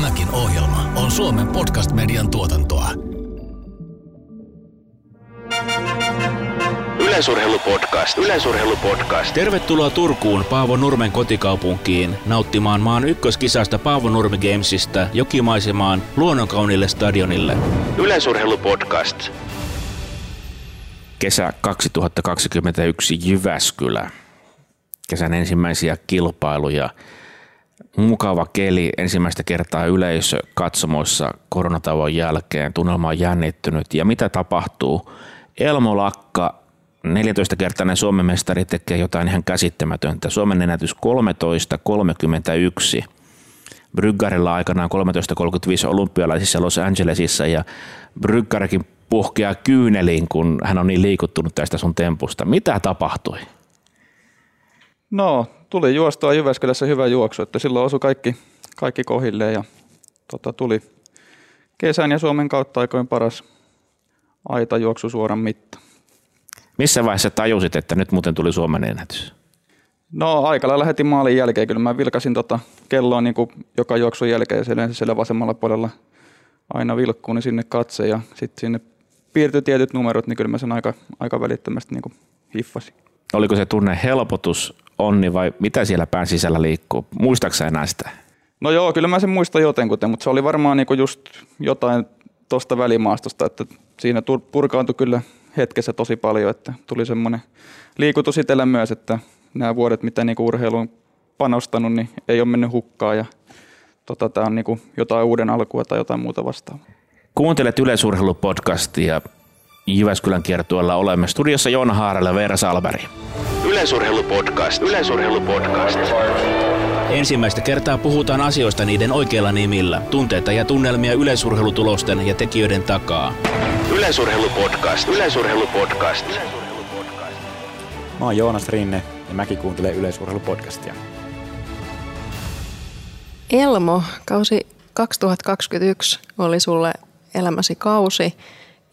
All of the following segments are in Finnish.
Tämäkin ohjelma on Suomen podcast-median tuotantoa. Yleisurheilupodcast. Yleisurheilupodcast. Tervetuloa Turkuun Paavo Nurmen kotikaupunkiin nauttimaan maan ykköskisasta Paavo Nurmi Gamesista jokimaisemaan luonnonkaunille stadionille. Yleisurheilupodcast. Kesä 2021 Jyväskylä. Kesän ensimmäisiä kilpailuja. Mukava keli ensimmäistä kertaa yleisö katsomoissa koronatavon jälkeen. Tunnelma on jännittynyt. Ja mitä tapahtuu? Elmo Lakka 14-kertainen Suomen mestari tekee jotain ihan käsittämätöntä. Suomen ennätys 13.31. Bryggarilla aikanaan 13.35 olympialaisissa Los Angelesissa ja Bryggarikin puhkeaa kyyneliin, kun hän on niin liikuttunut tästä sun tempusta. Mitä tapahtui? No, tuli juostua Jyväskylässä hyvä juoksu, että silloin osui kaikki, kaikki kohilleen ja tota, tuli kesän ja Suomen kautta aikoin paras aitajuoksu suoran mitta. Missä vaiheessa tajusit, että nyt muuten tuli Suomen ennätys? No aika lailla heti maalin jälkeen. Kyllä mä vilkasin tota kelloa niin kuin joka juoksun jälkeen ja siellä, siellä vasemmalla puolella aina vilkkuun niin sinne katse ja sitten sinne piirtyi tietyt numerot, niin kyllä mä sen aika, aika välittömästi niin hiffasin. Oliko se tunne helpotus, onni vai mitä siellä pään sisällä liikkuu? Muistaaksä enää sitä? No joo, kyllä mä sen muistan jotenkuten, mutta se oli varmaan niin kuin just jotain tuosta välimaastosta, että siinä purkaantui kyllä hetkessä tosi paljon, että tuli semmoinen liikutus itsellä myös, että nämä vuodet, mitä niin urheiluun panostanut, niin ei ole mennyt hukkaan ja tota, tämä on niin jotain uuden alkua tai jotain muuta vastaavaa. Kuuntelet Yleisurheilupodcastia. Jyväskylän kiertueella olemme studiossa Joona Haarella ja Veera Salberi. Yleisurheilupodcast. Yleisurheilupodcast. Ensimmäistä kertaa puhutaan asioista niiden oikeilla nimillä. Tunteita ja tunnelmia yleisurheilutulosten ja tekijöiden takaa. Yleisurheilupodcast. Yleisurheilupodcast. Mä oon Joonas Rinne ja mäkin kuuntelen Yleisurheilupodcastia. Elmo, kausi 2021 oli sulle elämäsi kausi.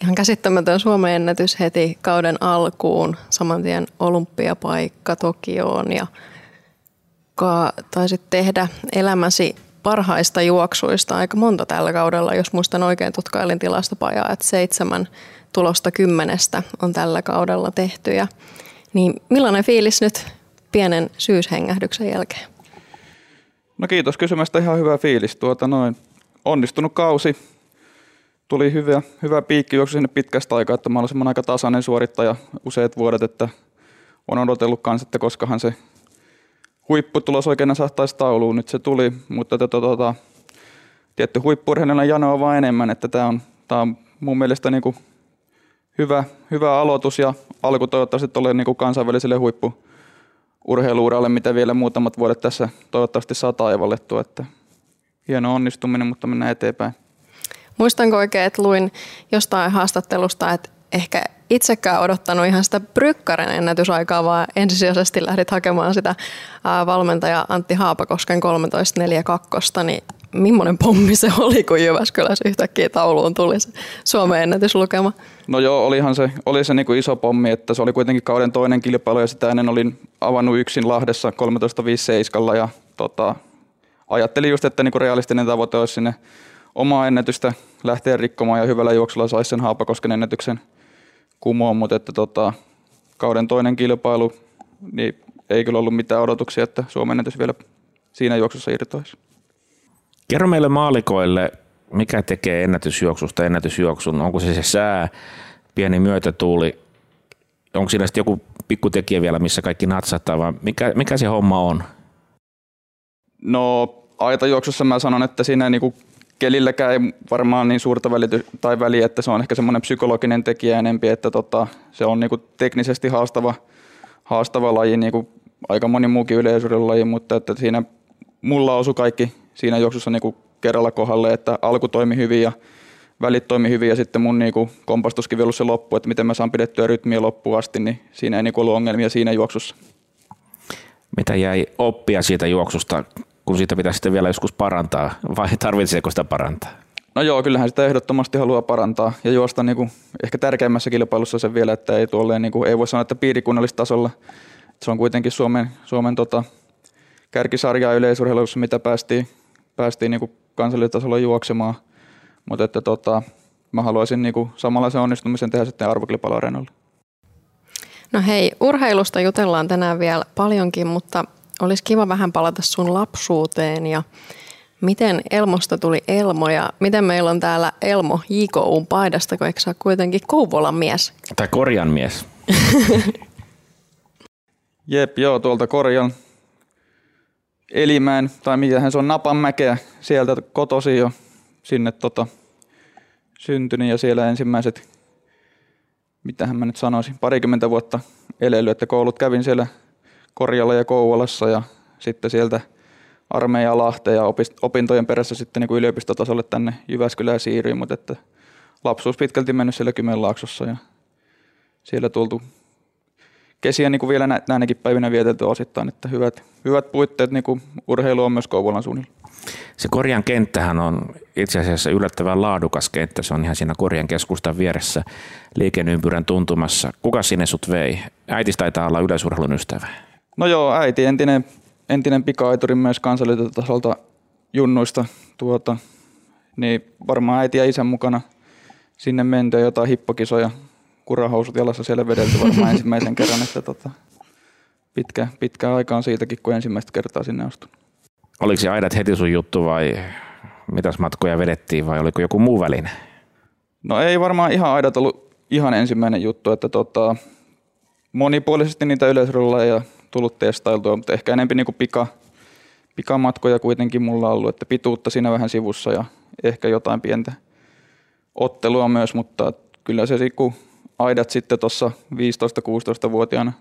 Ihan käsittämätön Suomen ennätys heti kauden alkuun, saman tien olympiapaikka Tokioon ja taisit tehdä elämäsi parhaista juoksuista aika monta tällä kaudella, jos muistan oikein tutkailin tilastopajaa, että seitsemän tulosta kymmenestä on tällä kaudella tehty. Ja, niin millainen fiilis nyt pienen syyshengähdyksen jälkeen? No kiitos kysymästä, ihan hyvä fiilis. Tuota noin, onnistunut kausi, tuli hyvä, hyvä piikki sinne pitkästä aikaa, että mä olen aika tasainen suorittaja useat vuodet, että on odotellut kanssa, että koskahan se huipputulos oikein sahtaisi tauluun. Nyt se tuli, mutta tota, tota, tietty huippurheilijana janoa vaan enemmän, että tämä on, tää on mun mielestä niinku hyvä, hyvä aloitus ja alku toivottavasti tulee niinku kansainväliselle huippuurheiluuralle, mitä vielä muutamat vuodet tässä toivottavasti saa taivallettua, että hieno onnistuminen, mutta mennään eteenpäin. Muistanko oikein, että luin jostain haastattelusta, että ehkä itsekään odottanut ihan sitä Brykkaren ennätysaikaa, vaan ensisijaisesti lähdit hakemaan sitä valmentaja Antti Haapakosken 13.42, niin millainen pommi se oli, kun Jyväskylässä yhtäkkiä tauluun tuli se Suomen ennätyslukema? No joo, olihan se, oli se niin iso pommi, että se oli kuitenkin kauden toinen kilpailu ja sitä ennen olin avannut yksin Lahdessa 13.57 ja tota, ajattelin just, että niin realistinen tavoite olisi sinne omaa ennätystä lähteä rikkomaan ja hyvällä juoksulla saisi sen Haapakosken ennätyksen kumoon, mutta että tota, kauden toinen kilpailu, niin ei kyllä ollut mitään odotuksia, että Suomen ennätys vielä siinä juoksussa irtoisi. Kerro meille maalikoille, mikä tekee ennätysjuoksusta ennätysjuoksun? Onko se se sää, pieni myötätuuli? Onko siinä sitten joku pikkutekijä vielä, missä kaikki natsattaa, vai mikä, mikä se homma on? No aitajuoksussa mä sanon, että siinä niinku kelilläkään ei varmaan niin suurta välity, tai väliä, että se on ehkä semmoinen psykologinen tekijä enempi, että tota, se on niinku teknisesti haastava, haastava laji, niin kuin aika moni muukin yleisurheilulaji, mutta että siinä mulla osui kaikki siinä juoksussa niinku kerralla kohdalle, että alku toimi hyvin ja välit toimi hyvin ja sitten mun niinku kompastuskin ollut se loppu, että miten mä saan pidettyä rytmiä loppuun asti, niin siinä ei niinku ollut ongelmia siinä juoksussa. Mitä jäi oppia siitä juoksusta kun siitä pitää sitten vielä joskus parantaa, vai tarvitseeko sitä parantaa? No joo, kyllähän sitä ehdottomasti haluaa parantaa ja juosta niin kuin, ehkä tärkeimmässä kilpailussa se vielä, että ei, tuolleen, niin kuin, ei voi sanoa, että piirikunnallistasolla. Se on kuitenkin Suomen, Suomen tota, kärkisarjaa yleisurheilussa, mitä päästiin, päästiin niin kuin kansallisella juoksemaan, mutta että tota, mä haluaisin niinku samanlaisen onnistumisen tehdä sitten arvokilpailuareenalla. No hei, urheilusta jutellaan tänään vielä paljonkin, mutta olisi kiva vähän palata sun lapsuuteen ja miten Elmosta tuli Elmo ja miten meillä on täällä Elmo JKUn paidasta, kun eikö sä kuitenkin Kouvolan mies? Tai korjan mies. Jep, joo, tuolta Korjan Elimään, tai mikähän se on, Napanmäkeä, sieltä kotosi jo sinne tota, syntynyt ja siellä ensimmäiset, mitähän mä nyt sanoisin, parikymmentä vuotta elely, että koulut kävin siellä Korjalla ja Kouvolassa ja sitten sieltä armeija Lahteen ja opintojen perässä sitten niin kuin yliopistotasolle tänne Jyväskylään siirryin, mutta että lapsuus pitkälti mennyt siellä Kymenlaaksossa ja siellä tultu kesiä niin kuin vielä näinäkin päivinä vietelty osittain, että hyvät, hyvät puitteet niin kuin urheilu on myös Kouvolan suunnilla. Se Korjan kenttähän on itse asiassa yllättävän laadukas kenttä. Se on ihan siinä Korjan keskustan vieressä liikenneympyrän tuntumassa. Kuka sinne sut vei? Äiti taitaa olla yleisurheilun ystävä. No joo, äiti entinen, entinen pika myös kansalliselta tasolta junnuista. Tuota, niin varmaan äiti ja isän mukana sinne menty jotain hippokisoja kurahousut jalassa siellä vedelty varmaan ensimmäisen kerran, että tota, pitkä, pitkä aika on siitäkin, kun ensimmäistä kertaa sinne astun. Oliko se aidat heti sun juttu vai mitäs matkoja vedettiin vai oliko joku muu väline? No ei varmaan ihan aidat ollut ihan ensimmäinen juttu, että tota, monipuolisesti niitä ja tullut testailtua, mutta ehkä enemmän niin pika, pikamatkoja kuitenkin mulla on ollut, että pituutta siinä vähän sivussa ja ehkä jotain pientä ottelua myös, mutta kyllä se kun aidat sitten tuossa 15-16-vuotiaana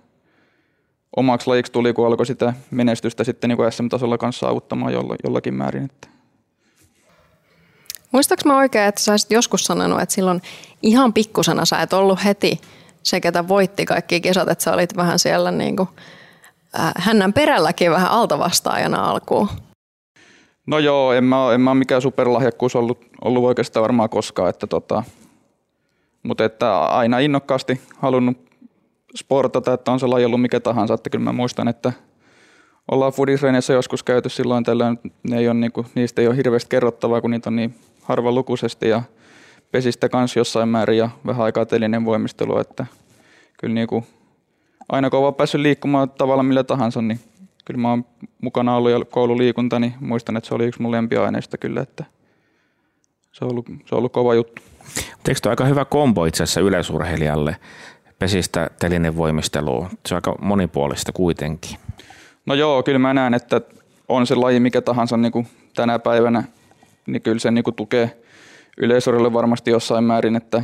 omaksi lajiksi tuli, kun alkoi sitä menestystä sitten niin SM-tasolla kanssa saavuttamaan jollakin määrin. Että. Muistaaks mä oikein, että sä olisit joskus sanonut, että silloin ihan pikkusena sä et ollut heti se, ketä voitti kaikki kisat, että sä olit vähän siellä niin kuin, hännän perälläkin vähän altavastaajana alkuun. No joo, en mä, en mä ole mikään superlahjakkuus ollut, ollut oikeastaan varmaan koskaan, että tota, mutta että aina innokkaasti halunnut sportata, että on se laji ollut mikä tahansa. Että kyllä mä muistan, että ollaan foodisreenissä joskus käyty silloin tällöin, ne ei ole, niin kuin, niistä ei ole hirveästi kerrottavaa, kun niitä on niin harva lukuisesti ja pesistä kanssa jossain määrin ja vähän aikaa telinen voimistelu, että kyllä niin kuin, aina kun on päässyt liikkumaan tavalla millä tahansa, niin kyllä mä oon mukana ollut ja koululiikunta, niin muistan, että se oli yksi mun lempiaineista kyllä, että se on ollut, se on ollut kova juttu. Eikö tuo aika hyvä kombo itse asiassa yleisurheilijalle pesistä telinen voimisteluun? Se on aika monipuolista kuitenkin. No joo, kyllä mä näen, että on se laji mikä tahansa niin kuin tänä päivänä, niin kyllä se niin kuin tukee yleisurheilijalle varmasti jossain määrin, että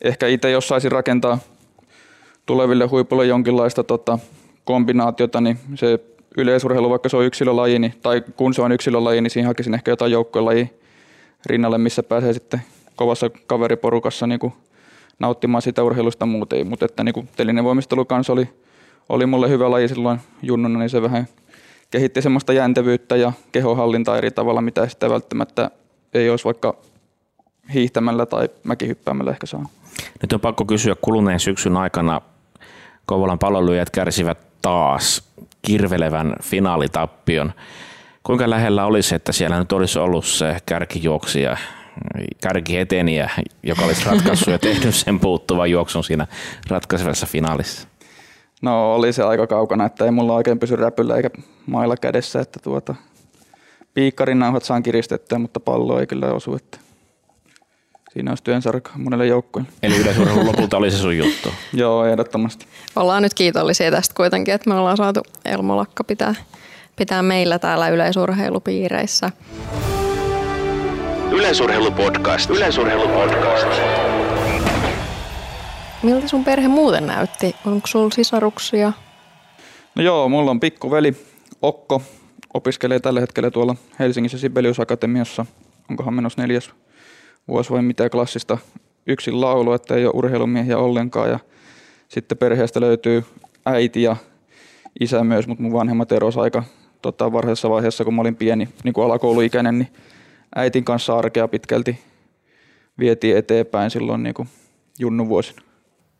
ehkä itse jos saisin rakentaa tuleville huipulle jonkinlaista tota, kombinaatiota, niin se yleisurheilu, vaikka se on yksilölaji, niin, tai kun se on yksilölaji, niin siinä hakisin ehkä jotain joukkuelaji rinnalle, missä pääsee sitten kovassa kaveriporukassa niin kuin nauttimaan sitä urheilusta muuten. Mutta että niin kuin telinen voimistelu kanssa oli, oli mulle hyvä laji silloin junnuna, niin se vähän kehitti semmoista jäntevyyttä ja kehohallintaa eri tavalla, mitä sitä välttämättä ei olisi vaikka hiihtämällä tai mäkihyppäämällä ehkä saa. Nyt on pakko kysyä kuluneen syksyn aikana Kouvolan pallolyöjät kärsivät taas kirvelevän finaalitappion. Kuinka lähellä olisi, että siellä nyt olisi ollut se kärkijuoksija kärkieteniä, joka olisi ratkaissut ja tehnyt sen puuttuvan juoksun siinä ratkaisevassa finaalissa? No oli se aika kaukana, että ei mulla oikein pysy räpyllä eikä mailla kädessä, että tuota, piikkarin nauhat saan kiristettyä, mutta pallo ei kyllä osu, että siinä olisi työnsarka monelle joukkueelle. Eli yleisurheilun lopulta oli se sun juttu? Joo, ehdottomasti. Ollaan nyt kiitollisia tästä kuitenkin, että me ollaan saatu Elmo Lakka pitää, pitää meillä täällä yleisurheilupiireissä. Yleisurheilupodcast. Yleisurheilupodcast. Miltä sun perhe muuten näytti? Onko sulla sisaruksia? No joo, mulla on pikkuveli Okko. Opiskelee tällä hetkellä tuolla Helsingissä Sibelius Akatemiassa. Onkohan menossa neljäs vuosi vai mitä klassista yksin laulu, että ei ole urheilumiehiä ollenkaan. Ja sitten perheestä löytyy äiti ja isä myös, mutta mun vanhemmat erosi aika tota, varhaisessa vaiheessa, kun mä olin pieni, niin kuin alakouluikäinen, niin äitin kanssa arkea pitkälti vietiin eteenpäin silloin niin kuin junnuvuosina.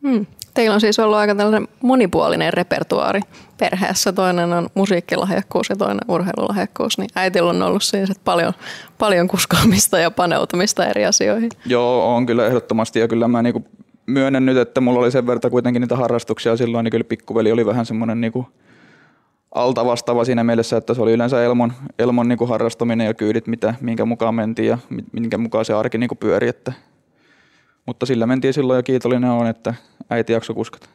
Hmm. Teillä on siis ollut aika tällainen monipuolinen repertuaari perheessä. Toinen on musiikkilahjakkuus ja toinen urheilulahjakkuus. Niin äitillä on ollut siis että paljon, paljon kuskaamista ja paneutumista eri asioihin. Joo, on kyllä ehdottomasti ja kyllä mä niinku myönnän nyt, että mulla oli sen verran kuitenkin niitä harrastuksia silloin, niin kyllä pikkuveli oli vähän semmoinen niinku alta vastaava siinä mielessä, että se oli yleensä Elmon, Elmon niinku harrastaminen ja kyydit, mitä, minkä mukaan mentiin ja minkä mukaan se arki niinku pyöri. Että. Mutta sillä mentiin silloin ja kiitollinen on, että äiti jakso kuskata.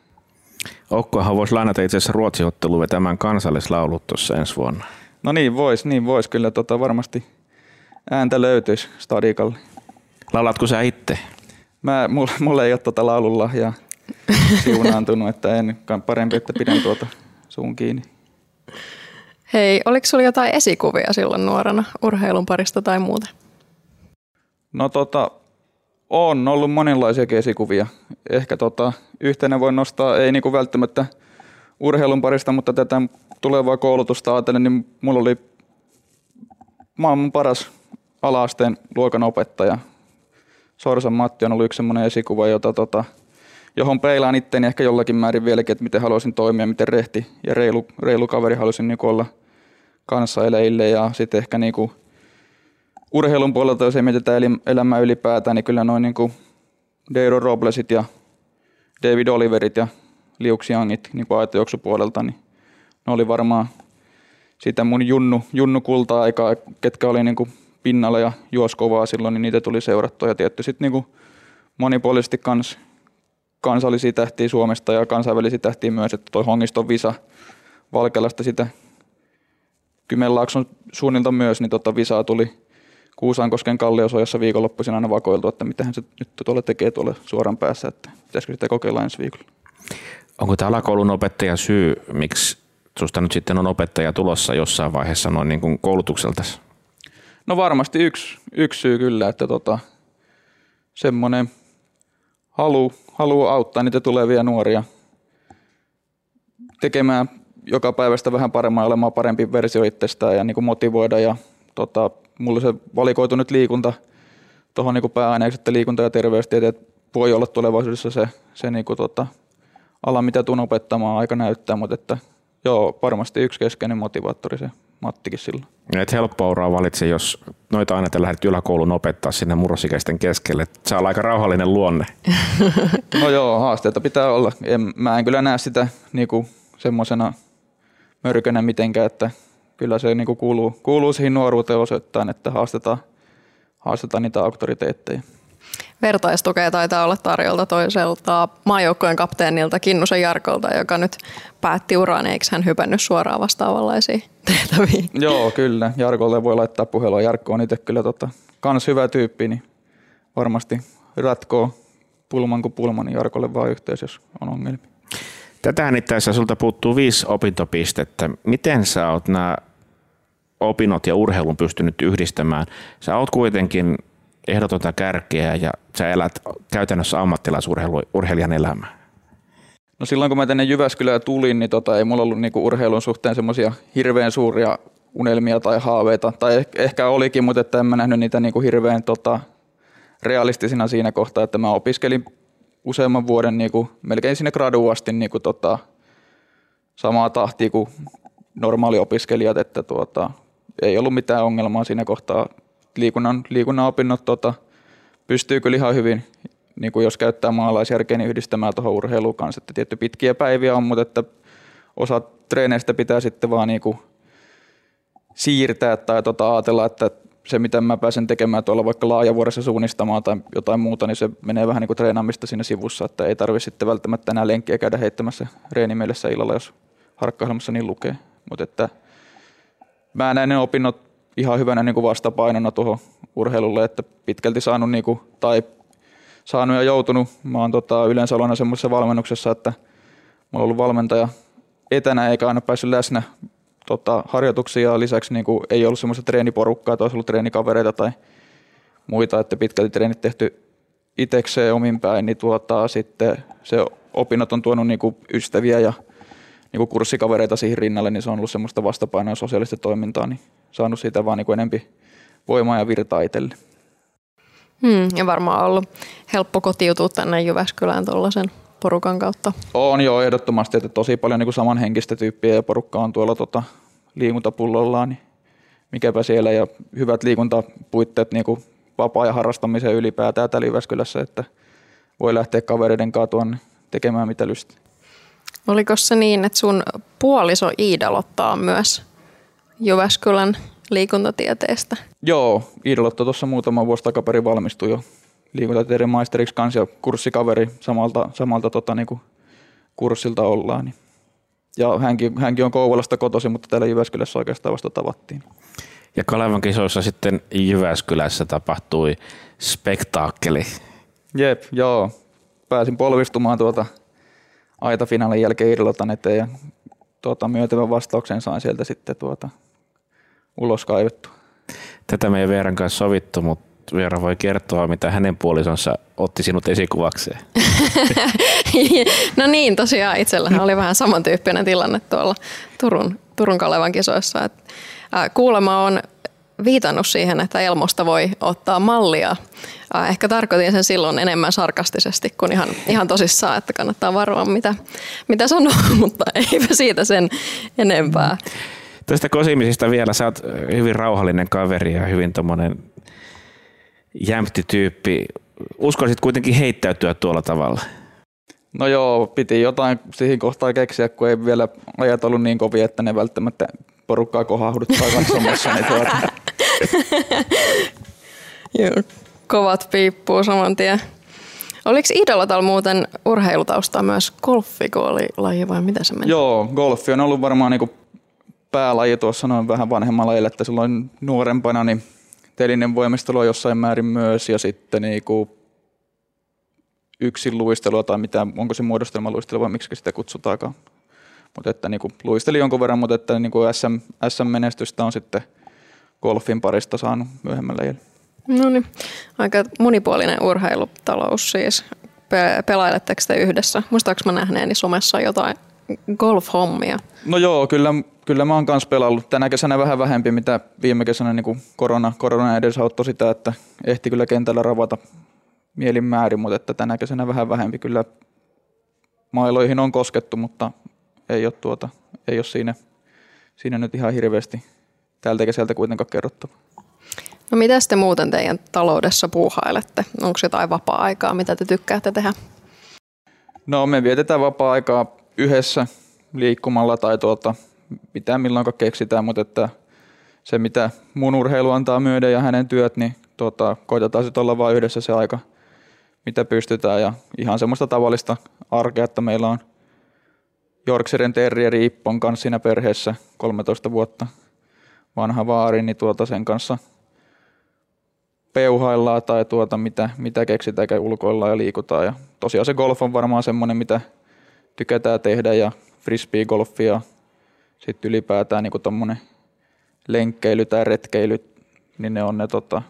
Okkohan voisi lainata itse asiassa ruotsiottelu vetämään kansallislaulut tuossa ensi vuonna. No niin, vois, niin vois kyllä tota, varmasti ääntä löytyisi stadikalle. Laulatko sä itse? Mä, mulla, mulla ei ole tota laululahjaa siunaantunut, että en parempi, että pidän tuota suun kiinni. Hei, oliko sulla jotain esikuvia silloin nuorena urheilun parista tai muuta? No tota, on ollut monenlaisia esikuvia. Ehkä tota, yhtenä voi nostaa, ei niinku välttämättä urheilun parista, mutta tätä tulevaa koulutusta ajatellen, niin mulla oli maailman paras alaasteen luokan opettaja. Sorsan Matti on ollut yksi semmoinen esikuva, jota tota, johon peilaan itteni ehkä jollakin määrin vieläkin, että miten haluaisin toimia, miten rehti ja reilu, reilu kaveri haluaisin niin olla kanssa eleille ja sitten ehkä niin urheilun puolelta, jos ei mietitä elämää ylipäätään, niin kyllä noin niin kuin Deiro Roblesit ja David Oliverit ja Liu Xiangit niin aitojuoksupuolelta, niin ne oli varmaan sitä mun junnu, junnu kulta-aikaa, ketkä oli niin kuin pinnalla ja juos kovaa silloin, niin niitä tuli seurattua. Ja tietty sitten niin monipuolisesti kans kansallisia tähtiä Suomesta ja kansainvälisiä tähtiä myös, että toi Hongiston Visa Valkelasta sitä Kymenlaakson suunnilta myös, niin tota Visaa tuli Kuusaankosken kalliosojassa viikonloppuisin aina vakoiltu, että mitähän se nyt tuolla tekee tuolla suoran päässä, että pitäisikö sitä kokeilla ensi viikolla. Onko tämä alakoulun opettaja syy, miksi susta nyt sitten on opettaja tulossa jossain vaiheessa noin niin kuin koulutukselta? No varmasti yksi, yksi syy kyllä, että tota, semmoinen halu, halu auttaa niitä tulevia nuoria tekemään joka päivästä vähän paremmin olemaan parempi versio itsestään ja niin kuin motivoida. Ja tota, mulla se valikoitu nyt liikunta tuohon niin pääaineeksi, että liikunta ja terveystieteet voi olla tulevaisuudessa se, se niin kuin tota, ala, mitä tuun opettamaan aika näyttää, mutta että joo, varmasti yksi keskeinen motivaattori se Mattikin silloin. Et helppo uraa valitse, jos noita aineita lähdet yläkoulun opettaa sinne murrosikäisten keskelle. Se on aika rauhallinen luonne. no joo, haasteita pitää olla. En, mä en kyllä näe sitä niinku semmoisena mörkönä mitenkään, että kyllä se niinku kuuluu, kuuluu siihen nuoruuteen osoittain, että haastetaan, haastetaan niitä auktoriteetteja. Vertaistukea taitaa olla tarjolta toiselta maajoukkojen kapteenilta Kinnusen Jarkolta, joka nyt päätti uraan, eikö hän hypännyt suoraan vastaavanlaisiin tehtäviin? Joo, kyllä. Jarkolle voi laittaa puhelua. Jarkko on itse kyllä tota, kans hyvä tyyppi, niin varmasti ratkoo pulman kuin pulman, niin Jarkolle vaan yhteys, jos on ongelmia. Tätähän itse asiassa sulta puuttuu viisi opintopistettä. Miten sä oot nämä opinnot ja urheilun pystynyt yhdistämään? Sä oot kuitenkin ehdotonta kärkeä ja sä elät käytännössä ammattilaisurheilijan elämää? No silloin kun mä tänne Jyväskylään tulin, niin tota, ei mulla ollut niinku urheilun suhteen semmoisia hirveän suuria unelmia tai haaveita. Tai ehkä olikin, mutta että en mä nähnyt niitä niinku hirveän tota, realistisina siinä kohtaa, että mä opiskelin useamman vuoden niinku, melkein sinne graduun asti niinku, tota, samaa tahtia kuin normaali opiskelijat, että tuota, ei ollut mitään ongelmaa siinä kohtaa liikunnan, liikunnan opinnot tota, pystyy kyllä ihan hyvin, niin kuin jos käyttää maalaisjärkeä, niin yhdistämään tuohon urheiluun kanssa. Että tietty pitkiä päiviä on, mutta että osa treeneistä pitää sitten vaan niin kuin siirtää tai tota, ajatella, että se mitä mä pääsen tekemään tuolla vaikka laajavuodessa suunnistamaan tai jotain muuta, niin se menee vähän niin kuin treenaamista siinä sivussa, että ei tarvitse sitten välttämättä enää lenkkiä käydä heittämässä reenimielessä illalla, jos harkkailmassa niin lukee. Mutta että mä näen ne opinnot ihan hyvänä niin kuin vastapainona tuohon urheilulle, että pitkälti saanut niin kuin, tai saanut ja joutunut. Mä oon tota, yleensä ollut semmoisessa valmennuksessa, että mulla on ollut valmentaja etänä eikä aina päässyt läsnä tota, harjoituksia lisäksi niin kuin, ei ollut semmoista treeniporukkaa tai olisi ollut treenikavereita tai muita, että pitkälti treenit tehty itsekseen omin päin, niin tuota, sitten se opinnot on tuonut niin kuin ystäviä ja niin kuin kurssikavereita siihen rinnalle, niin se on ollut semmoista vastapainoa sosiaalista toimintaa, niin saanut siitä vaan niin enempi voimaa ja virtaa itselle. Hmm, ja varmaan ollut helppo kotiutua tänne Jyväskylään tuollaisen porukan kautta? On jo ehdottomasti, että tosi paljon niin kuin samanhenkistä tyyppiä ja porukkaa on tuolla tota, liikuntapullollaan, niin mikäpä siellä ja hyvät liikuntapuitteet niin kuin vapaa- ja harrastamiseen ylipäätään täällä Jyväskylässä, että voi lähteä kavereiden kanssa tuonne tekemään mitä lystää. Oliko se niin, että sun puoliso idolottaa myös Jyväskylän liikuntatieteestä? Joo, Iidolotto tuossa muutama vuosi takaperin valmistui jo liikuntatieteen maisteriksi kanssa ja kurssikaveri samalta, samalta tota, niinku, kurssilta ollaan. Niin. Ja hänkin, hänkin on Kouvolasta kotoisin, mutta täällä Jyväskylässä oikeastaan vasta tavattiin. Ja Kalevan kisoissa sitten Jyväskylässä tapahtui spektaakkeli. Jep, joo. Pääsin polvistumaan tuota aitafinaalin jälkeen Irlotan eteen ja tuota, myöntävän vastauksen sain sieltä sitten tuota, ulos kaivettua. Tätä me ei Veeran kanssa sovittu, mutta Veera voi kertoa, mitä hänen puolisonsa otti sinut esikuvakseen. no niin, tosiaan itsellähän oli vähän samantyyppinen tilanne tuolla Turun, Turun Kalevan kisoissa. Et, ää, kuulema on viitannut siihen, että Elmosta voi ottaa mallia. Ehkä tarkoitin sen silloin enemmän sarkastisesti kuin ihan, ihan tosissaan, että kannattaa varoa mitä, mitä sanoo, mutta eipä siitä sen enempää. Tästä kosimisista vielä, sä oot hyvin rauhallinen kaveri ja hyvin tommonen jämpti tyyppi. Uskoisit kuitenkin heittäytyä tuolla tavalla? No joo, piti jotain siihen kohtaan keksiä, kun ei vielä ajat ollut niin kovia, että ne välttämättä porukkaa kohahduttaa katsomassa. niin tuota, Joo, kovat piippuu saman tien. Oliko Idolotalla muuten urheilutausta myös golfi, kun oli laji vai mitä se meni? joo, golfi on ollut varmaan niinku päälaji tuossa noin vähän vanhemmalla lajilla, että silloin nuorempana niin telinen voimistelu on jossain määrin myös ja sitten niinku yksin luistelua tai mitä, onko se muodostelma luistelu vai miksi sitä kutsutaankaan. Mutta että niinku luisteli jonkun verran, mutta että niinku SM, SM-menestystä on sitten golfin parista saanut myöhemmällä iällä. No niin, aika monipuolinen urheilutalous siis. Pe- pelailetteko te yhdessä? Muistaaks mä nähneeni somessa jotain golf-hommia? No joo, kyllä, kyllä mä oon kans pelannut. Tänä kesänä vähän vähempi, mitä viime kesänä niin korona, korona edesauttoi sitä, että ehti kyllä kentällä ravata mielin määrin, mutta että tänä kesänä vähän vähempi. Kyllä mailoihin on koskettu, mutta ei ole, tuota, ei ole siinä, siinä nyt ihan hirveästi tältä kesältä kuitenkaan kerrottava. No mitä te muuten teidän taloudessa puuhailette? Onko jotain vapaa-aikaa, mitä te tykkäätte tehdä? No me vietetään vapaa-aikaa yhdessä liikkumalla tai tuota, mitä milloinkaan keksitään, mutta että se mitä mun urheilu antaa myöden ja hänen työt, niin tuota, koitetaan sitten olla vain yhdessä se aika, mitä pystytään ja ihan semmoista tavallista arkea, että meillä on Yorkshiren Terrieri Ippon kanssa siinä perheessä 13 vuotta vanha vaari, niin tuota sen kanssa peuhaillaan tai tuota mitä, mitä keksitään, käy ulkoillaan ja liikutaan. Ja tosiaan se golf on varmaan semmoinen, mitä tykätään tehdä ja frisbee-golfi ja sitten ylipäätään niin tuommoinen lenkkeily tai retkeily, niin ne on ne tota,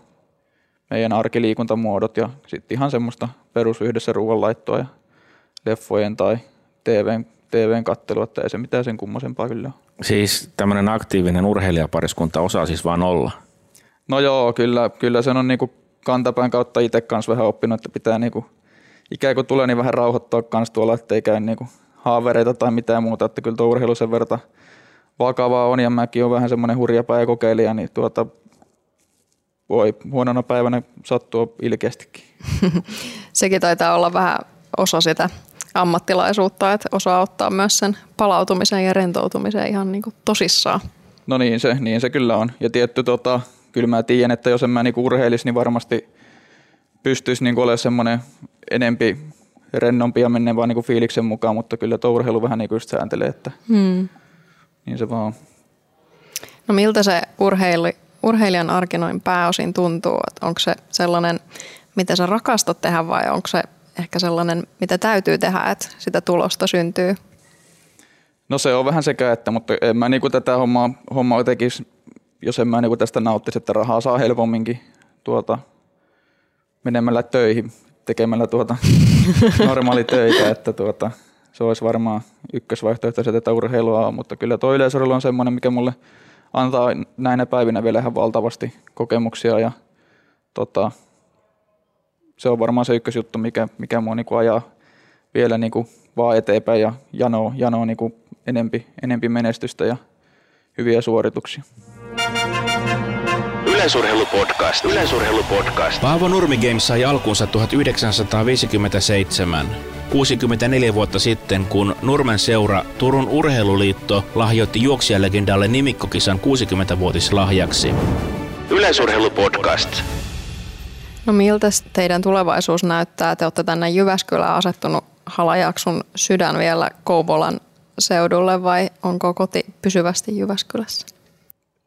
meidän arkiliikuntamuodot ja sitten ihan semmoista perus yhdessä ruoanlaittoa ja leffojen tai TVn, TVn kattelua, että ei se mitään sen kummosempaa kyllä ole. Siis tämmöinen aktiivinen urheilijapariskunta osaa siis vaan olla. No joo, kyllä, kyllä sen on niinku kantapään kautta itse kanssa vähän oppinut, että pitää niinku, ikään kuin tulee niin vähän rauhoittaa kanssa tuolla, ettei käy niinku haavereita tai mitään muuta, että kyllä tuo urheilu sen verran vakavaa on ja mäkin on vähän semmoinen hurjapää ja kokeilija, niin tuota, voi huonona päivänä sattua ilkeästikin. Sekin taitaa olla vähän osa sitä ammattilaisuutta, että osaa ottaa myös sen palautumisen ja rentoutumisen ihan niin kuin tosissaan. No niin se, niin se kyllä on. Ja tietty, tota, kyllä mä tiedän, että jos en mä niinku urheilisi, niin varmasti pystyisi niinku olemaan semmoinen enempi rennompi ja mennä vaan niinku fiiliksen mukaan, mutta kyllä tuo urheilu vähän niinku just sääntelee, että Hmm. niin se vaan. No miltä se urheili, urheilijan arki noin pääosin tuntuu? Et Onko se sellainen, mitä sä rakastat tehdä vai onko se ehkä sellainen, mitä täytyy tehdä, että sitä tulosta syntyy? No se on vähän sekä että, mutta en mä niinku tätä hommaa, hommaa tekisi, jos en mä niinku tästä nauttisi, että rahaa saa helpomminkin tuota, menemällä töihin, tekemällä tuota normaali töitä, että tuota, se olisi varmaan ykkösvaihtoehto se, että urheilua on, mutta kyllä tuo yleisurheilu on semmoinen, mikä mulle antaa näinä päivinä vielä ihan valtavasti kokemuksia ja tota, se on varmaan se ykkösjuttu, mikä, mikä mua niinku ajaa vielä niin kuin vaan eteenpäin ja janoo, janoo niin kuin enempi, enempi menestystä ja hyviä suorituksia. Yleisurheilupodcast. Yleisurheilupodcast. Paavo Nurmi Games sai alkuunsa 1957. 64 vuotta sitten, kun Nurmen seura Turun Urheiluliitto lahjoitti juoksijalegendalle nimikkokisan 60-vuotislahjaksi. Yleisurheilupodcast. No miltä teidän tulevaisuus näyttää? Te olette tänne Jyväskylään asettunut Halajaksun sydän vielä Kouvolan seudulle vai onko koti pysyvästi Jyväskylässä?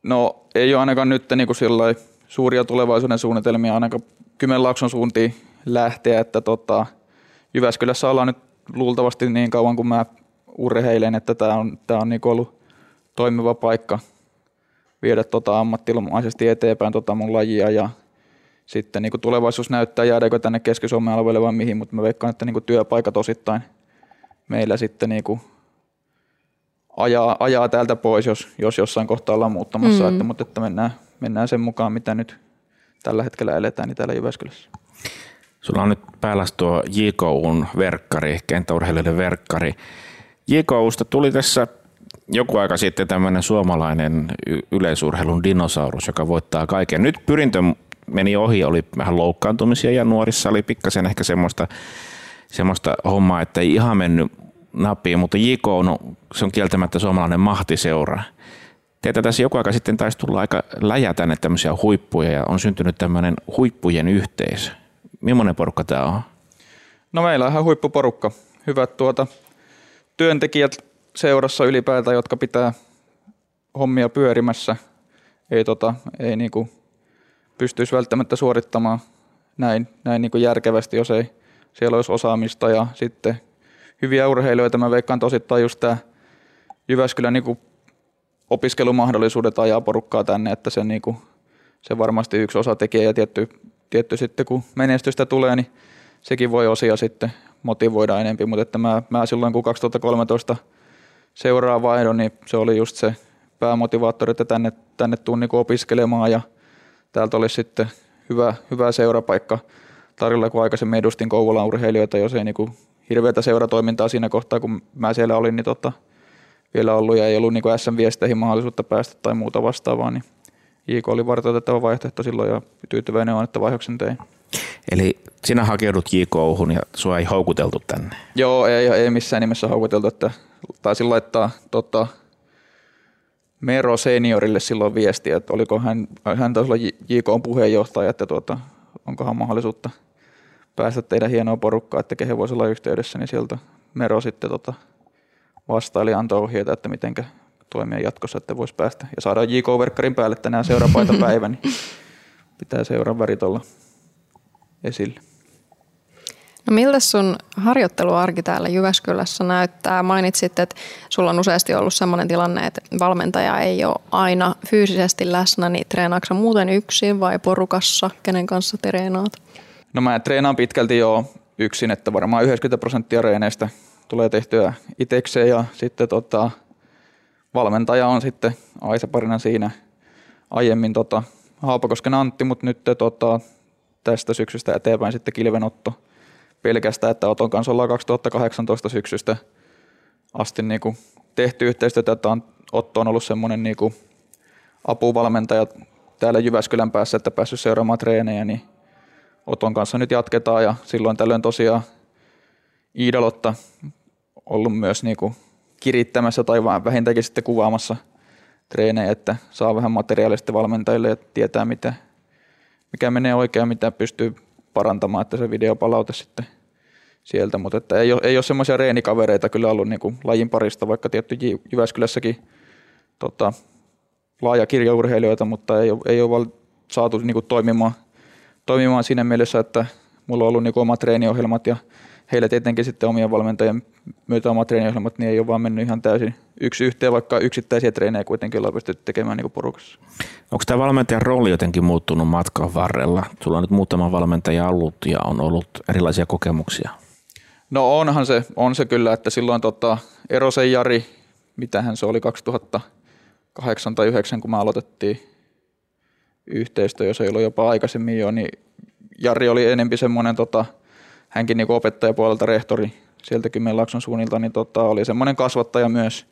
No ei ole ainakaan nyt niin kuin sillai suuria tulevaisuuden suunnitelmia ainakaan Kymenlaakson suuntiin lähteä, että tota, Jyväskylässä ollaan nyt luultavasti niin kauan kuin mä urheilen, että tämä on, tää on niin ollut toimiva paikka viedä tota ammattimaisesti eteenpäin tota mun lajia ja sitten niin kuin tulevaisuus näyttää, jäädäänkö tänne Keski-Suomen alueelle vai mihin, mutta mä veikkaan, että niin kuin työpaikat osittain meillä sitten niin kuin ajaa, ajaa täältä pois, jos, jos jossain kohtaa ollaan muuttamassa, mm. että, mutta että mennään, mennään sen mukaan, mitä nyt tällä hetkellä eletään niin täällä Jyväskylässä. Sulla on nyt päällä tuo JKUn verkkari, kenttäurheilijoiden verkkari. JKUsta tuli tässä joku aika sitten tämmöinen suomalainen yleisurheilun dinosaurus, joka voittaa kaiken. Nyt pyrintö meni ohi, oli vähän loukkaantumisia ja nuorissa oli pikkasen ehkä semmoista, semmoista hommaa, että ei ihan mennyt nappiin, mutta JK on, se on kieltämättä suomalainen mahtiseura. Teitä tässä joku aika sitten taisi tulla aika läjä tänne tämmöisiä huippuja ja on syntynyt tämmöinen huippujen yhteisö. Millainen porukka tämä on? No meillä on ihan huippuporukka. Hyvät tuota, työntekijät seurassa ylipäätään, jotka pitää hommia pyörimässä. Ei, tota, ei niinku pystyisi välttämättä suorittamaan näin, näin niinku järkevästi, jos ei siellä olisi osaamista. Ja sitten hyviä urheilijoita. Mä veikkaan tosittain just tämä Jyväskylän niinku opiskelumahdollisuudet ajaa porukkaa tänne, että se, niinku, se varmasti yksi osatekijä ja tietty, tietty sitten kun menestystä tulee, niin sekin voi osia sitten motivoida enempi, mutta että mä, mä silloin kun 2013 seuraa vaihdon, niin se oli just se päämotivaattori, että tänne, tänne tuun niin opiskelemaan. Ja täältä olisi sitten hyvä, hyvä seurapaikka tarjolla, kun aikaisemmin edustin Kouvolan urheilijoita, jos ei niin hirveätä seuratoimintaa siinä kohtaa, kun mä siellä olin, niin tota, vielä ollut ja ei ollut niin SM-viesteihin mahdollisuutta päästä tai muuta vastaavaa, niin JK oli vartoitettava vaihtoehto silloin ja tyytyväinen on, että vaihdoksen tein. Eli sinä hakeudut JKUhun ja sua ei houkuteltu tänne? Joo, ei, ei missään nimessä houkuteltu, että taisin laittaa tota, Mero seniorille silloin viestiä, että oliko hän, hän taisi olla JK puheenjohtaja, että tuota, onkohan mahdollisuutta päästä teidän hienoa porukkaa, että kehen voisi olla yhteydessä, niin sieltä Mero sitten tota, vastaili antoi ohjeita, että miten toimia jatkossa, että voisi päästä. Ja saadaan JK-verkkarin päälle tänään seurapaita päivä, niin pitää seuran värit olla esille. No miltä sun harjoitteluarki täällä Jyväskylässä näyttää? Mainitsit, että sulla on useasti ollut sellainen tilanne, että valmentaja ei ole aina fyysisesti läsnä, niin treenaatko muuten yksin vai porukassa? Kenen kanssa treenaat? No mä treenaan pitkälti jo yksin, että varmaan 90 prosenttia reeneistä tulee tehtyä itsekseen ja sitten tota, valmentaja on sitten Aisa parina siinä aiemmin tota, Haapakosken Antti, mutta nyt tota, tästä syksystä eteenpäin sitten Kilvenotto pelkästään, että Oton kanssa ollaan 2018 syksystä asti niin kuin tehty yhteistyötä, että Otto on ollut semmoinen niin apuvalmentaja täällä Jyväskylän päässä, että päässyt seuraamaan treenejä, niin Oton kanssa nyt jatketaan ja silloin tällöin tosiaan Iidalotta ollut myös niin kuin kirittämässä tai vähintäänkin sitten kuvaamassa treenejä, että saa vähän materiaalista valmentajille ja tietää, mitä, mikä menee oikein, mitä pystyy parantamaan, että se videopalaute sitten sieltä, mutta että ei ole, ei ole semmoisia reenikavereita kyllä ollut niin kuin lajin parista, vaikka tietty Jyväskylässäkin tota, laaja kirjaurheilijoita, mutta ei ole, ei ole saatu niin kuin toimimaan, toimimaan siinä mielessä, että mulla on ollut niin omat treeniohjelmat ja heillä tietenkin sitten omien valmentajien myötä omat treeniohjelmat, niin ei ole vaan mennyt ihan täysin yksi yhteen, vaikka yksittäisiä treenejä kuitenkin ollaan pystytty tekemään niin porukassa. Onko tämä valmentajan rooli jotenkin muuttunut matkan varrella? Sulla on nyt muutama valmentaja ollut ja on ollut erilaisia kokemuksia. No onhan se, on se kyllä, että silloin tota, Erosen Jari, mitähän se oli 2008 tai 2009, kun me aloitettiin yhteistyö, jos ei ollut jopa aikaisemmin jo, niin Jari oli enempi semmoinen, tota, hänkin niin opettajapuolelta rehtori, sieltä Kymenlaakson suunnilta, niin tota, oli semmoinen kasvattaja myös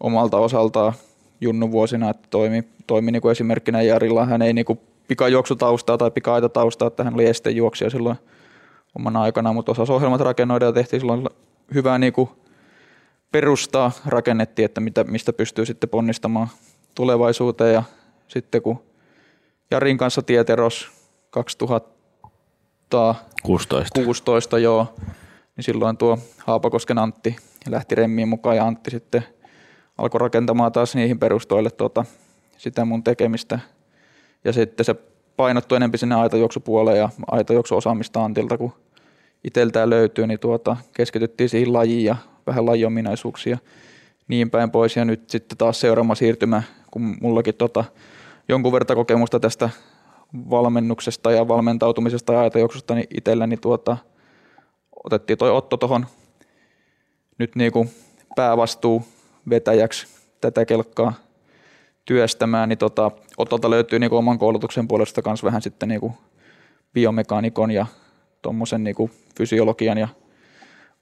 omalta osaltaan Junnu vuosina, että toimi, toimi niin kuin esimerkkinä Jarilla. Hän ei niin kuin pikajuoksutaustaa tai pika-aitataustaa, että hän oli estejuoksija silloin omana aikana, mutta osasi ohjelmat rakennoida ja tehtiin silloin hyvää niin kuin perustaa rakennettiin, että mitä, mistä pystyy sitten ponnistamaan tulevaisuuteen ja sitten kun Jarin kanssa tieteros 2016 16. joo, niin silloin tuo Haapakosken Antti lähti remmiin mukaan ja Antti sitten alkoi rakentamaan taas niihin perustoille tuota, sitä mun tekemistä. Ja sitten se painottui enemmän sinne aitajuoksupuoleen ja aitajuoksuosaamista Antilta, kun iteltään löytyy, niin tuota, keskityttiin siihen lajiin ja vähän lajiominaisuuksia niin päin pois. Ja nyt sitten taas seuraava siirtymä, kun mullakin tota, jonkun verran kokemusta tästä valmennuksesta ja valmentautumisesta ja aitajuoksusta niin itselläni tuota, otettiin toi Otto tuohon nyt niin kuin päävastuu vetäjäksi tätä kelkkaa työstämään, niin tota, Otolta löytyy niin kuin oman koulutuksen puolesta myös vähän sitten niin kuin biomekaanikon ja tuommoisen niin kuin fysiologian ja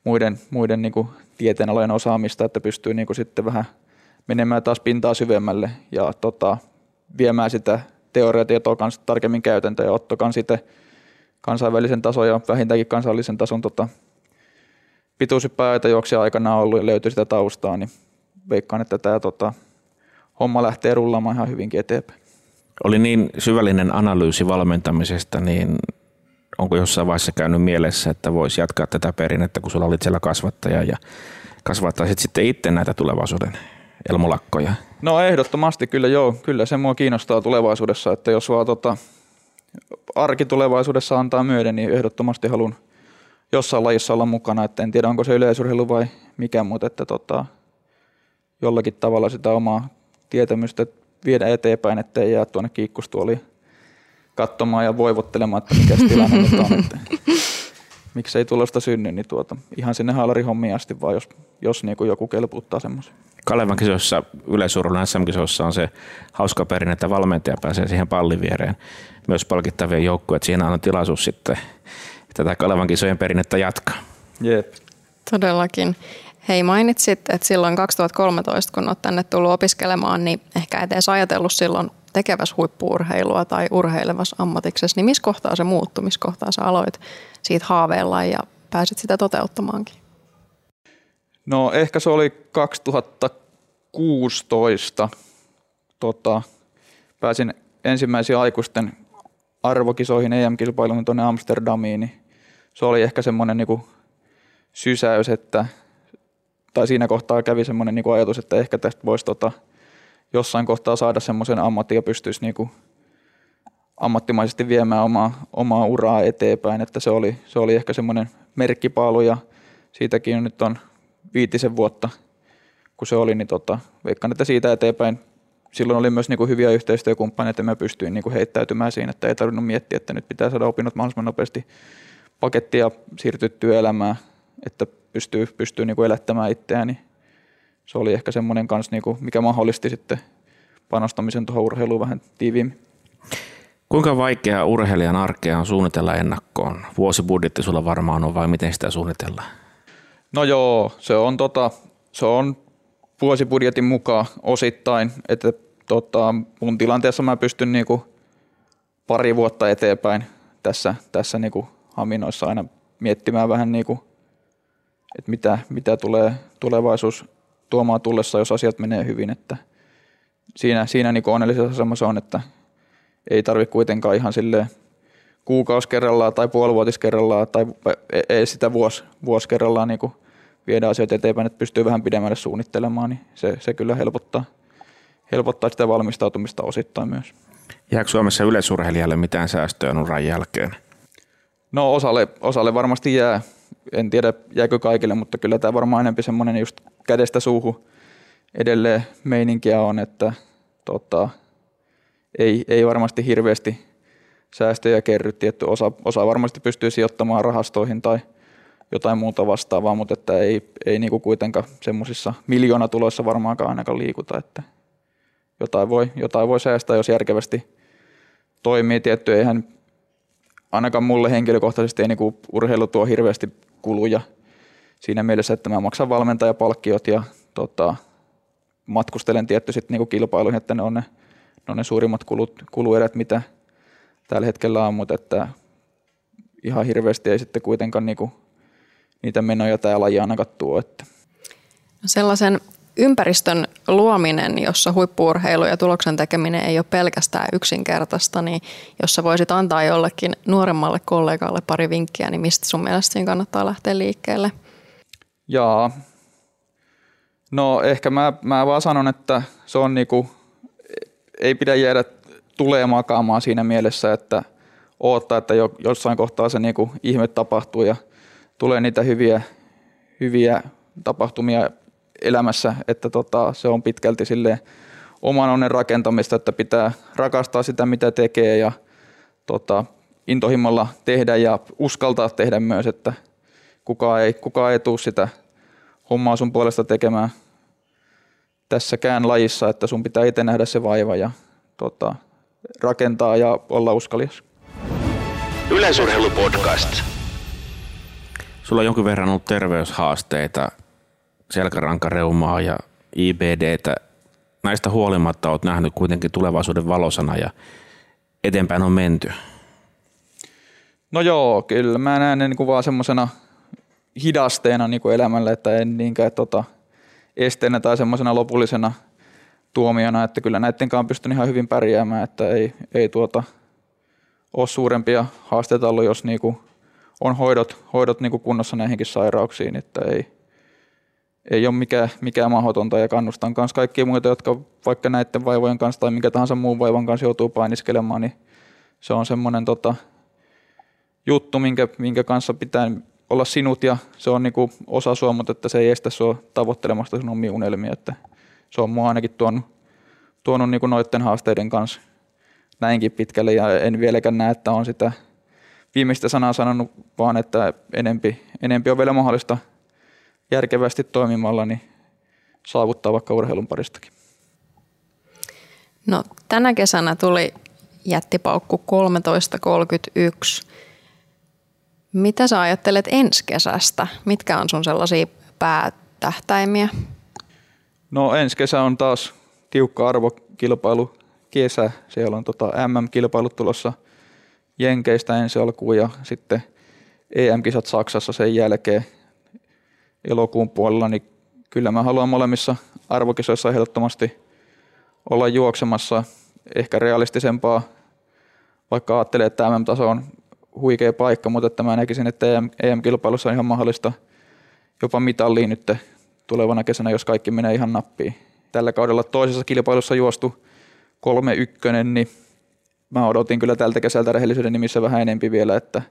muiden, muiden niin kuin tieteenalojen osaamista, että pystyy niin kuin sitten vähän menemään taas pintaa syvemmälle ja tota, viemään sitä teoriatietoa kanssa tarkemmin käytäntöön ja Ottokan sitten kansainvälisen tason ja vähintäänkin kansallisen tason tota, pituushyppääjäitä juoksia aikana ollut ja löytyy sitä taustaa, niin veikkaan, että tämä tota, homma lähtee rullaamaan ihan hyvinkin eteenpäin. Oli niin syvällinen analyysi valmentamisesta, niin onko jossain vaiheessa käynyt mielessä, että voisi jatkaa tätä perinnettä, kun sulla olit siellä kasvattaja ja kasvattaisit sitten itse näitä tulevaisuuden elmulakkoja? No ehdottomasti kyllä joo, kyllä se mua kiinnostaa tulevaisuudessa, että jos vaan tota, arki tulevaisuudessa antaa myöden, niin ehdottomasti haluan jossain lajissa olla mukana, että en tiedä onko se yleisurheilu vai mikä, mutta että tota, jollakin tavalla sitä omaa tietämystä viedä eteenpäin, ettei jää tuonne kiikkustuoliin katsomaan ja voivottelemaan, että mikä tilanne nyt on. Että miksei tulosta synny, niin tuota, ihan sinne haalarihommiin asti vaan, jos, jos niin kuin joku kelpuuttaa semmoisen. Kalevan kisoissa, yleisurheilun SM-kisoissa on se hauska perinne, että valmentaja pääsee siihen pallin viereen. Myös palkittavien joukkueet, siinä on tilaisuus sitten tätä Kalevan kisojen perinnettä jatkaa. Jep. Todellakin. Hei, mainitsit, että silloin 2013, kun olet tänne tullut opiskelemaan, niin ehkä et edes ajatellut silloin tekeväs huippuurheilua tai urheilevas ammatiksessa, niin missä kohtaa se muuttui, missä kohtaa sä aloit siitä haaveilla ja pääsit sitä toteuttamaankin? No ehkä se oli 2016. Tota, pääsin ensimmäisiin aikuisten arvokisoihin EM-kilpailuun tuonne Amsterdamiin, niin se oli ehkä semmoinen niin sysäys, että tai siinä kohtaa kävi semmoinen niin ajatus, että ehkä tästä voisi tota, jossain kohtaa saada semmoisen ammatin ja pystyisi niin kuin ammattimaisesti viemään omaa, omaa uraa eteenpäin, että se oli, se oli ehkä semmoinen merkkipaalu ja siitäkin nyt on viitisen vuotta, kun se oli, niin tota, veikkaan, että siitä eteenpäin silloin oli myös niin kuin hyviä yhteistyökumppaneita, mä pystyin niin kuin heittäytymään siinä, että ei tarvinnut miettiä, että nyt pitää saada opinnot mahdollisimman nopeasti pakettia siirtyä työelämään, että pystyy, pystyy niin kuin elättämään itseään, niin se oli ehkä semmoinen kanssa, niin kuin, mikä mahdollisti sitten panostamisen tuohon urheiluun vähän tiiviimmin. Kuinka vaikeaa urheilijan arkea on suunnitella ennakkoon? Vuosibudjetti sulla varmaan on vai miten sitä suunnitellaan? No joo, se on, tota, se on vuosibudjetin mukaan osittain, että tota, mun tilanteessa mä pystyn niinku pari vuotta eteenpäin tässä, tässä niinku haminoissa aina miettimään vähän, niinku, että mitä, mitä tulee tulevaisuus tuomaan tullessa, jos asiat menee hyvin. Että siinä siinä niinku onnellisessa asemassa on, että ei tarvitse kuitenkaan ihan silleen kuukausi kerrallaan tai puolivuotis kerrallaan tai ei sitä vuosi, vuosi kerrallaan niin viedä asioita eteenpäin, että pystyy vähän pidemmälle suunnittelemaan, niin se, se kyllä helpottaa, helpottaa sitä valmistautumista osittain myös. Jääkö Suomessa yleisurheilijalle mitään säästöä uran jälkeen? No osalle, osalle varmasti jää. En tiedä jääkö kaikille, mutta kyllä tämä varmaan enemmän semmoinen just kädestä suuhun edelleen meininkiä on, että tota, ei, ei varmasti hirveästi säästöjä kerry. Tietty osa, osa varmasti pystyy sijoittamaan rahastoihin tai jotain muuta vastaavaa, mutta että ei, ei niinku kuitenkaan semmoisissa miljoonatuloissa varmaankaan ainakaan liikuta, että jotain voi, jotain voi säästää, jos järkevästi toimii. Tietty eihän ainakaan mulle henkilökohtaisesti ei niinku urheilu tuo hirveästi kuluja siinä mielessä, että mä maksan valmentajapalkkiot ja tota, matkustelen tietty sitten niinku kilpailuihin, että ne on ne, ne, on ne suurimmat kulut, kuluerät, mitä tällä hetkellä on, mutta että ihan hirveästi ei sitten kuitenkaan niinku niitä menoja tämä laji ainakaan tuo. Että. Sellaisen ympäristön luominen, jossa huippuurheilu ja tuloksen tekeminen ei ole pelkästään yksinkertaista, niin jos sä voisit antaa jollekin nuoremmalle kollegalle pari vinkkiä, niin mistä sun mielestä siinä kannattaa lähteä liikkeelle? Jaa. No ehkä mä, mä vaan sanon, että se on niinku, ei pidä jäädä tulee makaamaan siinä mielessä, että odottaa, että jo, jossain kohtaa se niinku ihme tapahtuu ja tulee niitä hyviä, hyviä tapahtumia elämässä, että tota, se on pitkälti sille oman onnen rakentamista, että pitää rakastaa sitä, mitä tekee ja tota, intohimolla tehdä ja uskaltaa tehdä myös, että kukaan ei, kukaan ei tule sitä hommaa sun puolesta tekemään tässäkään lajissa, että sun pitää itse nähdä se vaiva ja tota, rakentaa ja olla uskalias. Yleisurheilupodcast. Sulla on jonkin verran ollut terveyshaasteita, selkärankareumaa ja IBDtä. Näistä huolimatta olet nähnyt kuitenkin tulevaisuuden valosana ja eteenpäin on menty. No joo, kyllä mä näen ne niin kuin vaan semmoisena hidasteena niin kuin elämälle, että en niinkään tota, esteenä tai semmoisena lopullisena tuomiona, että kyllä näiden kanssa pystyn ihan hyvin pärjäämään, että ei, ei tuota, ole suurempia haasteita ollut, jos niin kuin on hoidot, hoidot niin kuin kunnossa näihinkin sairauksiin, että ei, ei ole mikään, mikään mahdotonta. Ja kannustan myös kaikkia muita, jotka vaikka näiden vaivojen kanssa tai mikä tahansa muun vaivan kanssa joutuu painiskelemaan, niin se on semmoinen tota, juttu, minkä, minkä kanssa pitää olla sinut ja se on niinku osa sua, mutta että se ei estä sua tavoittelemasta sun omia unelmia. Että se on mua ainakin tuonut, tuonut niinku noiden haasteiden kanssa näinkin pitkälle ja en vieläkään näe, että on sitä viimeistä sanaa sanonut, vaan että enempi, enempi on vielä mahdollista järkevästi toimimalla niin saavuttaa vaikka urheilun paristakin. No, tänä kesänä tuli jättipaukku 13.31. Mitä sä ajattelet ensi kesästä? Mitkä on sun sellaisia päätähtäimiä? No ensi kesä on taas tiukka arvokilpailu kesä. Siellä on tota MM-kilpailut tulossa Jenkeistä ensi alkuun ja sitten EM-kisat Saksassa sen jälkeen elokuun puolella, niin kyllä mä haluan molemmissa arvokisoissa ehdottomasti olla juoksemassa ehkä realistisempaa, vaikka ajattelee, että MM-taso on huikea paikka, mutta että mä näkisin, että EM-kilpailussa on ihan mahdollista jopa mitalliin nyt tulevana kesänä, jos kaikki menee ihan nappiin. Tällä kaudella toisessa kilpailussa juostu kolme ykkönen, niin mä odotin kyllä tältä kesältä rehellisyyden nimissä vähän enempi vielä, että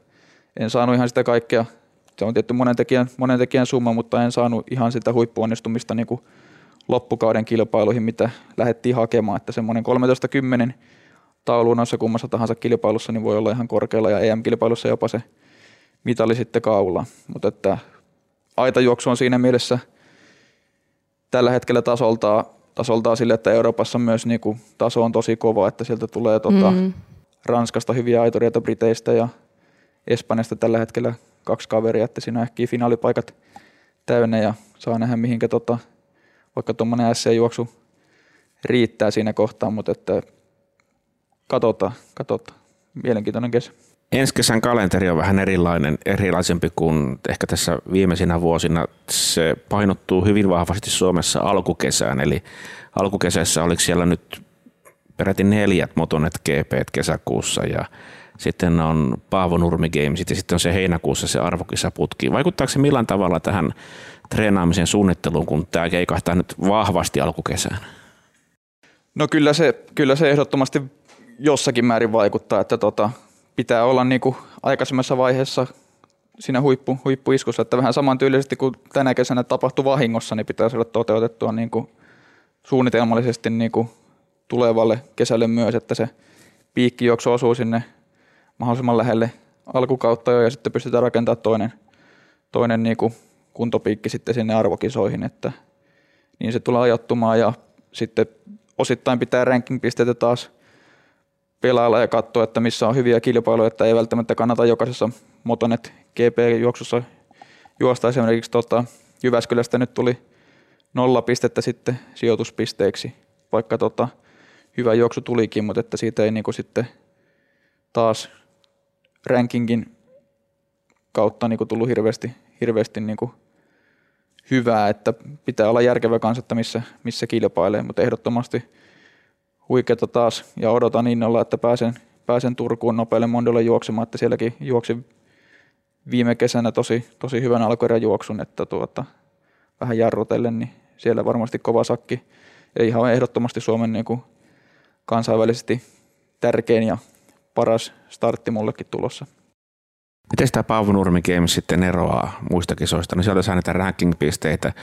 en saanut ihan sitä kaikkea se on tietty monen tekijän, monen tekijän summa, mutta en saanut ihan sitä huippuonnistumista niin kuin loppukauden kilpailuihin, mitä lähdettiin hakemaan, että semmoinen 13-10 taulu noissa kummassa tahansa kilpailussa niin voi olla ihan korkealla ja EM-kilpailussa jopa se mitali sitten kaula. Mutta että aitajuoksu on siinä mielessä tällä hetkellä tasoltaa, tasoltaa sille, että Euroopassa myös niin kuin taso on tosi kova, että sieltä tulee tota, mm. Ranskasta hyviä aitoreita Briteistä ja Espanjasta tällä hetkellä kaksi kaveria, että siinä ehkä finaalipaikat täynnä ja saa nähdä mihinkä tota, vaikka tuommoinen SC-juoksu riittää siinä kohtaa, mutta että katsotaan, katsotaan. Mielenkiintoinen kesä. Ensi kesän kalenteri on vähän erilainen, erilaisempi kuin ehkä tässä viimeisinä vuosina. Se painottuu hyvin vahvasti Suomessa alkukesään, eli alkukesässä oliko siellä nyt peräti neljät Motonet GP kesäkuussa ja sitten on Paavo Nurmi Gamesit ja sitten on se heinäkuussa se arvokisaputki. Vaikuttaako se millään tavalla tähän treenaamisen suunnitteluun, kun tämä keikahtaa nyt vahvasti alkukesään? No kyllä se, kyllä se ehdottomasti jossakin määrin vaikuttaa, että tota, pitää olla niin kuin aikaisemmassa vaiheessa siinä huippu, huippuiskussa, että vähän samantyylisesti kuin tänä kesänä tapahtui vahingossa, niin pitää saada toteutettua niin kuin suunnitelmallisesti niin kuin tulevalle kesälle myös, että se piikkijuoksu osuu sinne mahdollisimman lähelle alkukautta jo ja sitten pystytään rakentamaan toinen, toinen niin kuin kuntopiikki sitten sinne arvokisoihin, että niin se tulee ajattumaan ja sitten osittain pitää ranking-pisteitä taas pelailla ja katsoa, että missä on hyviä kilpailuja, että ei välttämättä kannata jokaisessa Motonet GP-juoksussa juosta. Esimerkiksi tota, Jyväskylästä nyt tuli nolla pistettä sitten sijoituspisteeksi, vaikka tota, hyvä juoksu tulikin, mutta että siitä ei niinku sitten taas rankingin kautta niinku tullut hirveästi, hirveästi niinku hyvää, että pitää olla järkevä kanssa, että missä, missä kilpailee, mutta ehdottomasti huikeeta taas ja odotan innolla, että pääsen, pääsen Turkuun nopealle Mondolle juoksemaan, että sielläkin juoksin viime kesänä tosi, tosi hyvän alkuerän juoksun, että tuota, vähän jarrutellen, niin siellä varmasti kova sakki. Ja ihan ehdottomasti Suomen niin kuin kansainvälisesti tärkein ja paras startti mullekin tulossa. Miten tämä Paavo Nurmi Games sitten eroaa muista kisoista? No sieltä saa niitä ranking-pisteitä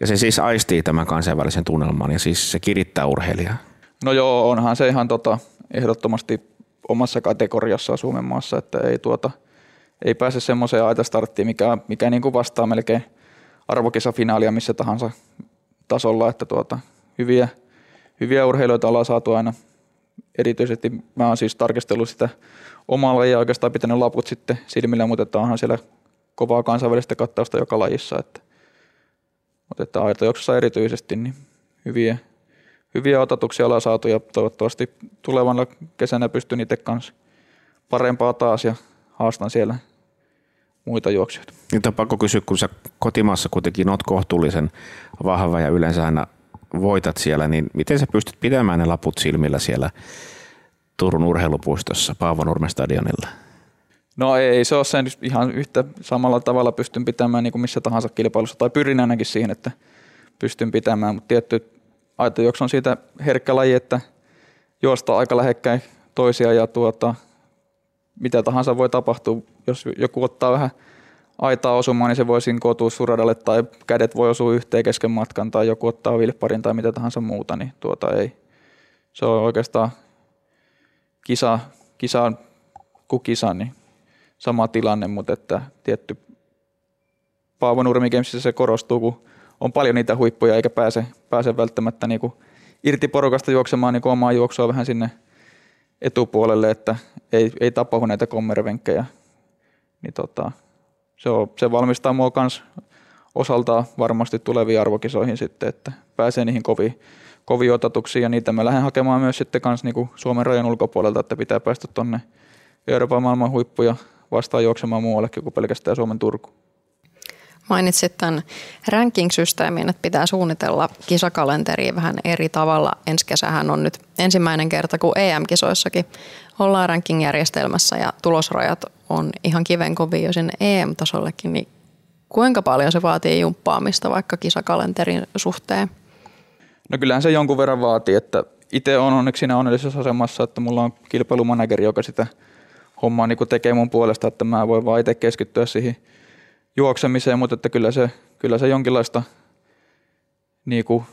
ja se siis aistii tämän kansainvälisen tunnelman ja siis se kirittää urheilijaa. No joo, onhan se ihan tota, ehdottomasti omassa kategoriassaan Suomen maassa, että ei, tuota, ei pääse semmoiseen aitastarttiin, mikä, mikä niin kuin vastaa melkein arvokisafinaalia missä tahansa tasolla, että tuota, hyviä, hyviä urheilijoita ollaan saatu aina. Erityisesti mä oon siis tarkistellut sitä omalla ja oikeastaan pitänyt laput sitten silmillä, mutta että onhan siellä kovaa kansainvälistä kattausta joka lajissa. Että, mutta että aitojuoksussa erityisesti niin hyviä, hyviä otatuksia ollaan saatu ja toivottavasti tulevana kesänä pystyn itse kanssa parempaa taas ja haastan siellä muita juoksijoita. Nyt on pakko kysyä, kun sä kotimaassa kuitenkin oot kohtuullisen vahva ja yleensä aina voitat siellä, niin miten sä pystyt pitämään ne laput silmillä siellä Turun urheilupuistossa Paavo Nurmen stadionilla? No ei se ole sen ihan yhtä samalla tavalla pystyn pitämään niin kuin missä tahansa kilpailussa, tai pyrin ainakin siihen, että pystyn pitämään, mutta tietty aitojuoksu on siitä herkkä laji, että juosta aika lähekkäin toisia ja tuota, mitä tahansa voi tapahtua, jos joku ottaa vähän aitaa osumaan, niin se voi siinä kotua suradalle tai kädet voi osua yhteen kesken matkan tai joku ottaa vilpparin tai mitä tahansa muuta, niin tuota ei. Se on oikeastaan kisa, kisa kuin kisa, niin sama tilanne, mutta että tietty Paavo Nurmi se korostuu, kun on paljon niitä huippuja eikä pääse, pääse välttämättä niin kuin irti porukasta juoksemaan niin kuin omaa juoksua vähän sinne etupuolelle, että ei, ei tapahdu näitä kommervenkkejä. Niin tota, se, on, se valmistaa mua kans osaltaan varmasti tuleviin arvokisoihin sitten, että pääsee niihin koviin, koviin otatuksiin ja niitä me lähden hakemaan myös sitten kans niinku Suomen rajan ulkopuolelta, että pitää päästä tonne Euroopan maailman huippuja vastaan juoksemaan muuallekin kuin pelkästään Suomen Turku. Mainitsit tämän ranking-systeemin, että pitää suunnitella kisakalenteriin vähän eri tavalla. Ensi kesähän on nyt ensimmäinen kerta, kun EM-kisoissakin ollaan ranking-järjestelmässä ja tulosrajat on ihan kivenkovia jo sinne EM-tasollekin, niin kuinka paljon se vaatii jumppaamista vaikka kisakalenterin suhteen? No kyllähän se jonkun verran vaatii, että itse on onneksi siinä onnellisessa asemassa, että mulla on kilpailumanageri, joka sitä hommaa niin tekee mun puolesta, että mä voin vaan itse keskittyä siihen juoksemiseen, mutta että kyllä se, kyllä se jonkinlaista niin kuin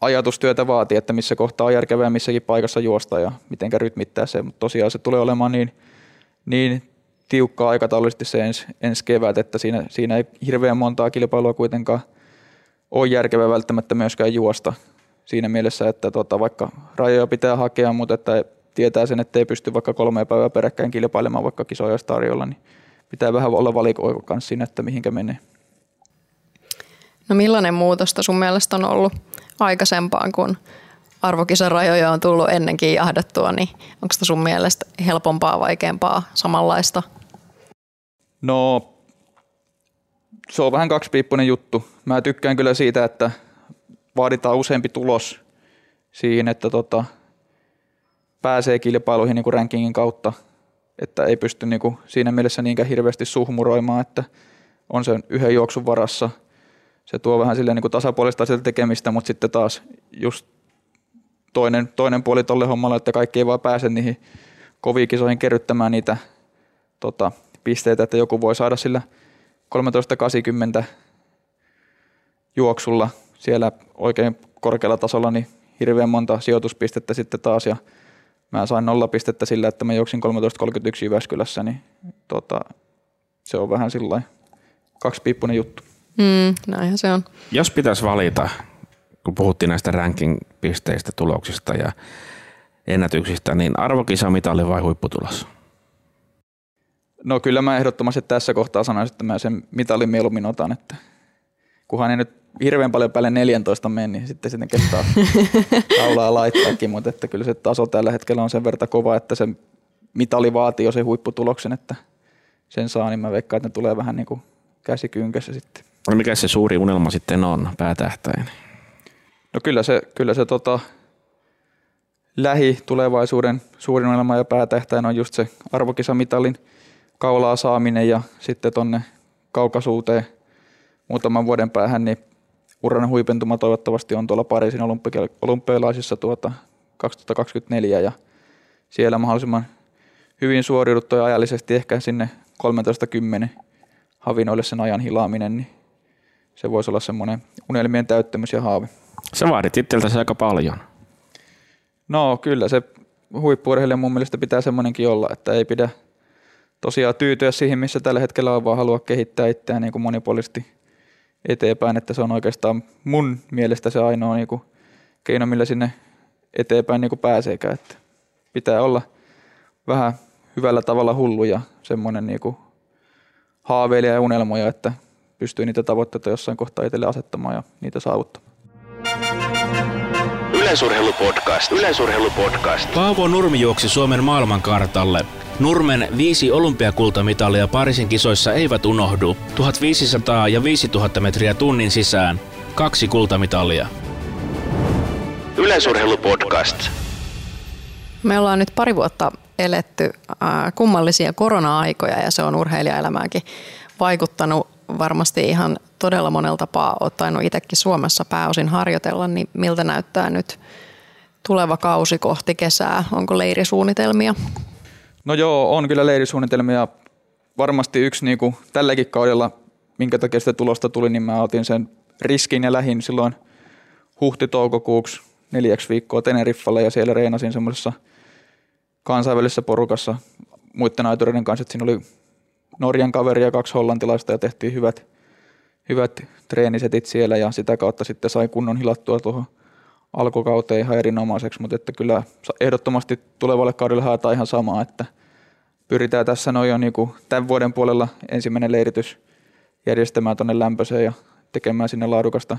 ajatustyötä vaatii, että missä kohtaa on järkevää missäkin paikassa juosta ja miten rytmittää se, mutta tosiaan se tulee olemaan niin, niin tiukkaa aikataulullisesti se ens, kevät, että siinä, siinä ei hirveän montaa kilpailua kuitenkaan ole järkevää välttämättä myöskään juosta. Siinä mielessä, että tota, vaikka rajoja pitää hakea, mutta että tietää sen, että ei pysty vaikka kolme päivää peräkkäin kilpailemaan vaikka kisoja tarjolla, niin pitää vähän olla valikoiva kanssa siinä, että mihinkä menee. No millainen muutosta sun mielestä on ollut aikaisempaan, kun arvokisan rajoja on tullut ennenkin jahdattua, niin onko sun mielestä helpompaa, vaikeampaa, samanlaista? No, se on vähän kaksipiippunen juttu. Mä tykkään kyllä siitä, että vaaditaan useampi tulos siihen, että tota, pääsee kilpailuihin niin kuin rankingin kautta – että ei pysty niin kuin siinä mielessä niinkään hirveästi suhmuroimaan, että on sen yhden juoksun varassa. Se tuo vähän silleen niin kuin tasapuolista sieltä tekemistä, mutta sitten taas just toinen, toinen puoli tolle hommalle, että kaikki ei vaan pääse niihin koviin kisoihin kerryttämään niitä tota, pisteitä, että joku voi saada sillä 13.80 juoksulla siellä oikein korkealla tasolla niin hirveän monta sijoituspistettä sitten taas ja mä sain nolla pistettä sillä, että mä juoksin 13.31 Jyväskylässä, niin tota, se on vähän sillä kaksipiippunen juttu. Mm, näinhän se on. Jos pitäisi valita, kun puhuttiin näistä ranking-pisteistä, tuloksista ja ennätyksistä, niin arvokisa, mitali vai huipputulos? No kyllä mä ehdottomasti tässä kohtaa sanoisin, että mä sen mitalin mieluummin otan, että kunhan ei nyt hirveän paljon päälle 14 mene, niin sitten sitten kestää taulaa laittaakin, mutta että kyllä se taso tällä hetkellä on sen verran kova, että se mitali vaatii jo sen huipputuloksen, että sen saa, niin mä veikkaan, että ne tulee vähän niin kuin käsikynkässä sitten. No mikä se suuri unelma sitten on, päätähtäin? No kyllä se, kyllä se tota, lähitulevaisuuden suurin unelma ja päätähtäin on just se arvokisamitalin kaulaa saaminen ja sitten tonne kaukasuuteen muutaman vuoden päähän, niin uran huipentuma toivottavasti on tuolla Pariisin olympialaisissa tuota 2024 ja siellä mahdollisimman hyvin suoriuduttu ja ajallisesti ehkä sinne 13.10 havinoille sen ajan hilaaminen, niin se voisi olla semmoinen unelmien täyttämys ja haavi. Se vaadit itseltäsi aika paljon. No kyllä se huippuurheilija mun mielestä pitää semmoinenkin olla, että ei pidä tosiaan tyytyä siihen, missä tällä hetkellä on, vaan haluaa kehittää itseään niin kuin monipuolisesti eteenpäin, että se on oikeastaan mun mielestä se ainoa niin kuin keino, millä sinne eteenpäin niin kuin pääseekään, että pitää olla vähän hyvällä tavalla hullu ja semmoinen niin kuin haaveilija ja unelmoja, että pystyy niitä tavoitteita jossain kohtaa itselle asettamaan ja niitä saavuttamaan. Yleisurheilupodcast. Yleisurheilupodcast. Paavo Nurmi juoksi Suomen maailmankartalle. Nurmen viisi olympiakultamitalia Pariisin kisoissa eivät unohdu. 1500 ja 5000 metriä tunnin sisään. Kaksi kultamitalia. Yleisurheilupodcast. Me ollaan nyt pari vuotta eletty äh, kummallisia korona-aikoja ja se on urheilijaelämäänkin vaikuttanut varmasti ihan todella monella tapaa. Ottaen itsekin Suomessa pääosin harjoitella, niin miltä näyttää nyt tuleva kausi kohti kesää? Onko leirisuunnitelmia? No joo, on kyllä leirisuunnitelmia. Varmasti yksi niin kuin tälläkin kaudella, minkä takia sitä tulosta tuli, niin mä otin sen riskin ja lähin silloin huhti-toukokuuksi neljäksi viikkoa Teneriffalle ja siellä reenasin semmoisessa kansainvälisessä porukassa muiden aitureiden kanssa, että siinä oli Norjan kaveri ja kaksi hollantilaista ja tehtiin hyvät, hyvät treenisetit siellä ja sitä kautta sitten sai kunnon hilattua tuohon alkukauteen ihan erinomaiseksi, mutta että kyllä ehdottomasti tulevalle kaudelle haetaan ihan samaa, että pyritään tässä noin jo niin kuin tämän vuoden puolella ensimmäinen leiritys järjestämään tuonne lämpöiseen ja tekemään sinne laadukasta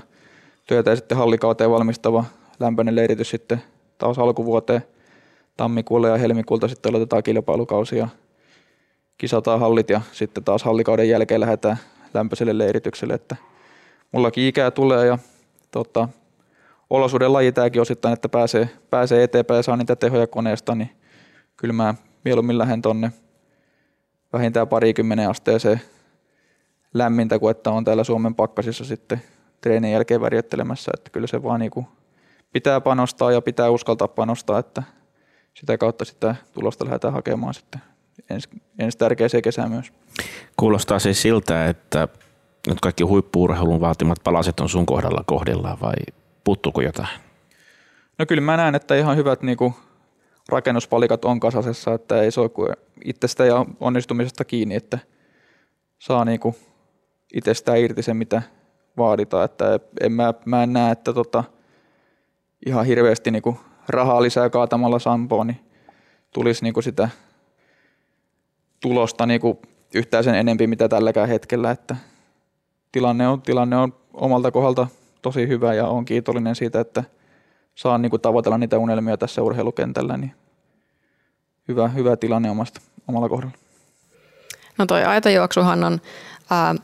työtä. Ja sitten hallikauteen valmistava lämpöinen leiritys sitten taas alkuvuoteen. Tammikuulle ja helmikuulta sitten aloitetaan kilpailukausi ja kisataan hallit ja sitten taas hallikauden jälkeen lähdetään lämpöiselle leiritykselle, että mullakin ikää tulee ja tota, olosuuden laji tämäkin osittain, että pääsee, pääsee eteenpäin ja saa niitä tehoja koneesta, niin kyllä mä mieluummin lähden tonne vähintään parikymmenen asteeseen lämmintä, kuin että on täällä Suomen pakkasissa sitten treenin jälkeen värjöttelemässä, että kyllä se vaan niinku pitää panostaa ja pitää uskaltaa panostaa, että sitä kautta sitä tulosta lähdetään hakemaan sitten ensi, ensi tärkeäseen kesään myös. Kuulostaa siis siltä, että nyt kaikki huippuurheilun vaatimat palaset on sun kohdalla kohdillaan vai puuttuuko jotain? No kyllä mä näen, että ihan hyvät niinku rakennuspalikat on kasasessa, että ei se ole kuin itsestä ja onnistumisesta kiinni, että saa niinku itsestään irti sen, mitä vaaditaan. Että en mä, mä en näe, että tota, ihan hirveästi niinku rahaa lisää kaatamalla sampoon, niin tulisi niinku sitä tulosta niinku yhtään sen enempi, mitä tälläkään hetkellä. Että tilanne, on, tilanne on omalta kohdalta tosi hyvä ja on kiitollinen siitä, että saan niinku tavoitella niitä unelmia tässä urheilukentällä. Niin hyvä, hyvä tilanne omasta, omalla kohdalla. No toi aitajuoksuhan on ää,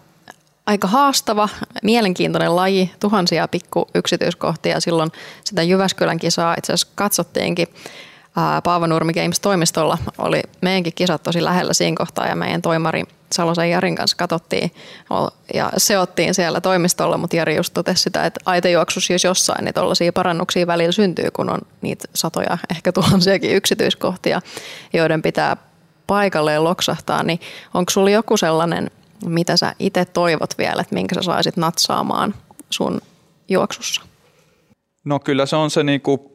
aika haastava, mielenkiintoinen laji, tuhansia pikku yksityiskohtia. Silloin sitä Jyväskylän kisaa itse asiassa katsottiinkin Paavo Nurmi Games-toimistolla. Oli meidänkin kisat tosi lähellä siinä kohtaa ja meidän toimari Salosen Jarin kanssa katsottiin ja seottiin siellä toimistolla, mutta Jari just totesi sitä, että aitajuoksussa jos jossain, niin tuollaisia parannuksia välillä syntyy, kun on niitä satoja, ehkä tuhansiakin yksityiskohtia, joiden pitää paikalleen loksahtaa, niin onko sulla joku sellainen – mitä sä itse toivot vielä, että minkä sä saisit natsaamaan sun juoksussa? No kyllä se on se niinku,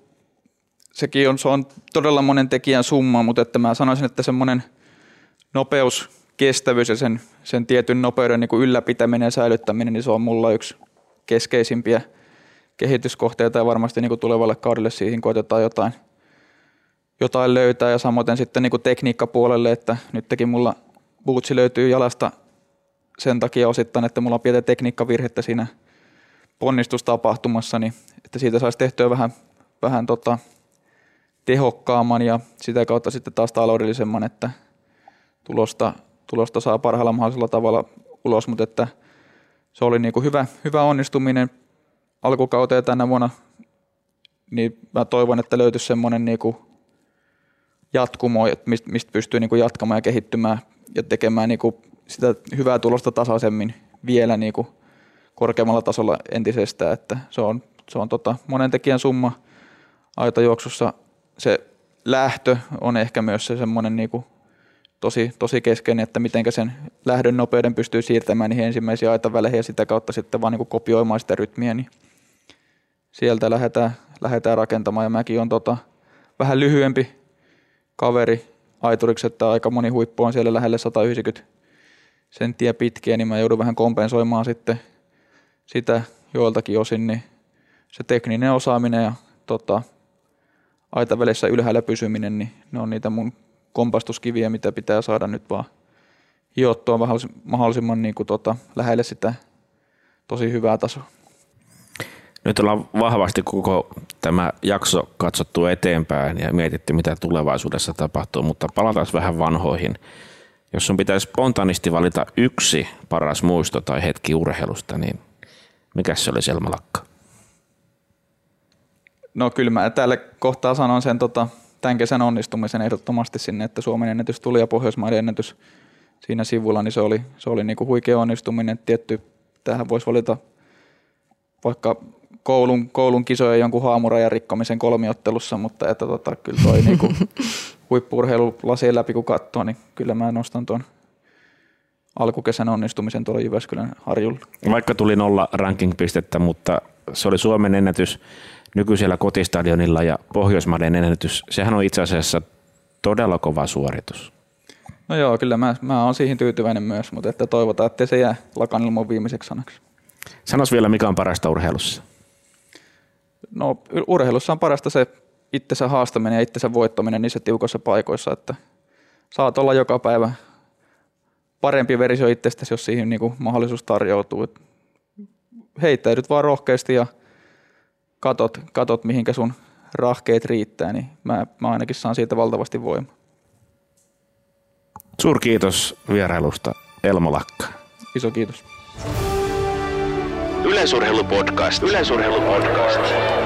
sekin on, se on todella monen tekijän summa, mutta että mä sanoisin, että semmoinen nopeus, kestävyys ja sen, sen tietyn nopeuden niin kuin ylläpitäminen ja säilyttäminen, niin se on mulla yksi keskeisimpiä kehityskohteita ja varmasti niin kuin tulevalle kaudelle siihen koitetaan jotain, jotain löytää. Ja samoin sitten niin kuin tekniikkapuolelle, että nyt teki mulla bootsi löytyy jalasta sen takia osittain, että mulla on pientä tekniikkavirhettä siinä ponnistustapahtumassa, niin että siitä saisi tehtyä vähän, vähän tota, tehokkaamman ja sitä kautta sitten taas taloudellisemman, että tulosta, tulosta saa parhaalla mahdollisella tavalla ulos, mutta että se oli niin kuin hyvä, hyvä onnistuminen alkukauteen tänä vuonna, niin mä toivon, että löytyisi semmoinen niin kuin jatkumo, että mistä, pystyy niin kuin jatkamaan ja kehittymään ja tekemään niin kuin sitä hyvää tulosta tasaisemmin vielä niin kuin korkeammalla tasolla entisestään, että se on, se on tota monen tekijän summa aitajuoksussa. Se lähtö on ehkä myös se semmoinen niin kuin tosi, tosi keskeinen, että miten sen lähdön nopeuden pystyy siirtämään niihin ensimmäisiin aitaväleihin ja sitä kautta sitten vaan niin kuin kopioimaan sitä rytmiä, niin sieltä lähdetään, lähdetään rakentamaan. Ja mäkin on tota, vähän lyhyempi kaveri aituriksi, että aika moni huippu on siellä lähelle 190 senttiä pitkiä, niin mä joudun vähän kompensoimaan sitten sitä joiltakin osin, niin se tekninen osaaminen ja tota, aitavälissä ylhäällä pysyminen, niin ne on niitä mun kompastuskiviä, mitä pitää saada nyt vaan hiottua mahdollisimman niin kuin, tota, lähelle sitä tosi hyvää tasoa. Nyt ollaan vahvasti koko tämä jakso katsottu eteenpäin ja mietitty, mitä tulevaisuudessa tapahtuu, mutta palataan vähän vanhoihin. Jos sun pitäisi spontaanisti valita yksi paras muisto tai hetki urheilusta, niin mikä se oli Selma Lakka? No kyllä mä tälle kohtaa sanon sen tota, tämän kesän onnistumisen ehdottomasti sinne, että Suomen ennätys tuli ja Pohjoismaiden ennätys siinä sivulla, niin se oli, se oli niinku huikea onnistuminen. Tietty, tähän voisi valita vaikka koulun, koulun kisojen jonkun haamurajan rikkomisen kolmiottelussa, mutta että tota, kyllä toi niinku huippurheilu lasien läpi kun katsoo, niin kyllä mä nostan tuon alkukesän onnistumisen tuolla Jyväskylän harjulla. Vaikka tuli nolla ranking-pistettä, mutta se oli Suomen ennätys nykyisellä kotistadionilla ja Pohjoismaiden ennätys. Sehän on itse asiassa todella kova suoritus. No joo, kyllä mä, mä oon siihen tyytyväinen myös, mutta että toivotaan, että se jää Lakanilmon viimeiseksi sanaksi. Sanois vielä, mikä on parasta urheilussa? No urheilussa on parasta se itsensä haastaminen ja itsensä voittaminen niissä tiukoissa paikoissa, että saat olla joka päivä parempi versio itsestäsi, jos siihen niin kuin mahdollisuus tarjoutuu. heittäydyt vaan rohkeasti ja katot, katot mihinkä sun rahkeet riittää, niin mä, mä ainakin saan siitä valtavasti voimaa. kiitos vierailusta, Elmo Lakka. Iso kiitos. Yleisurheilupodcast. Yleisurheilupodcast.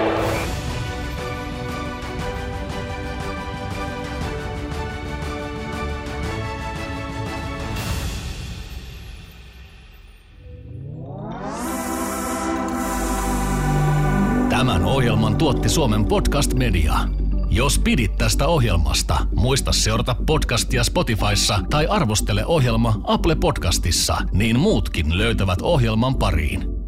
Suomen Podcast Media. Jos pidit tästä ohjelmasta, muista seurata podcastia Spotifyssa tai arvostele ohjelma Apple Podcastissa, niin muutkin löytävät ohjelman pariin.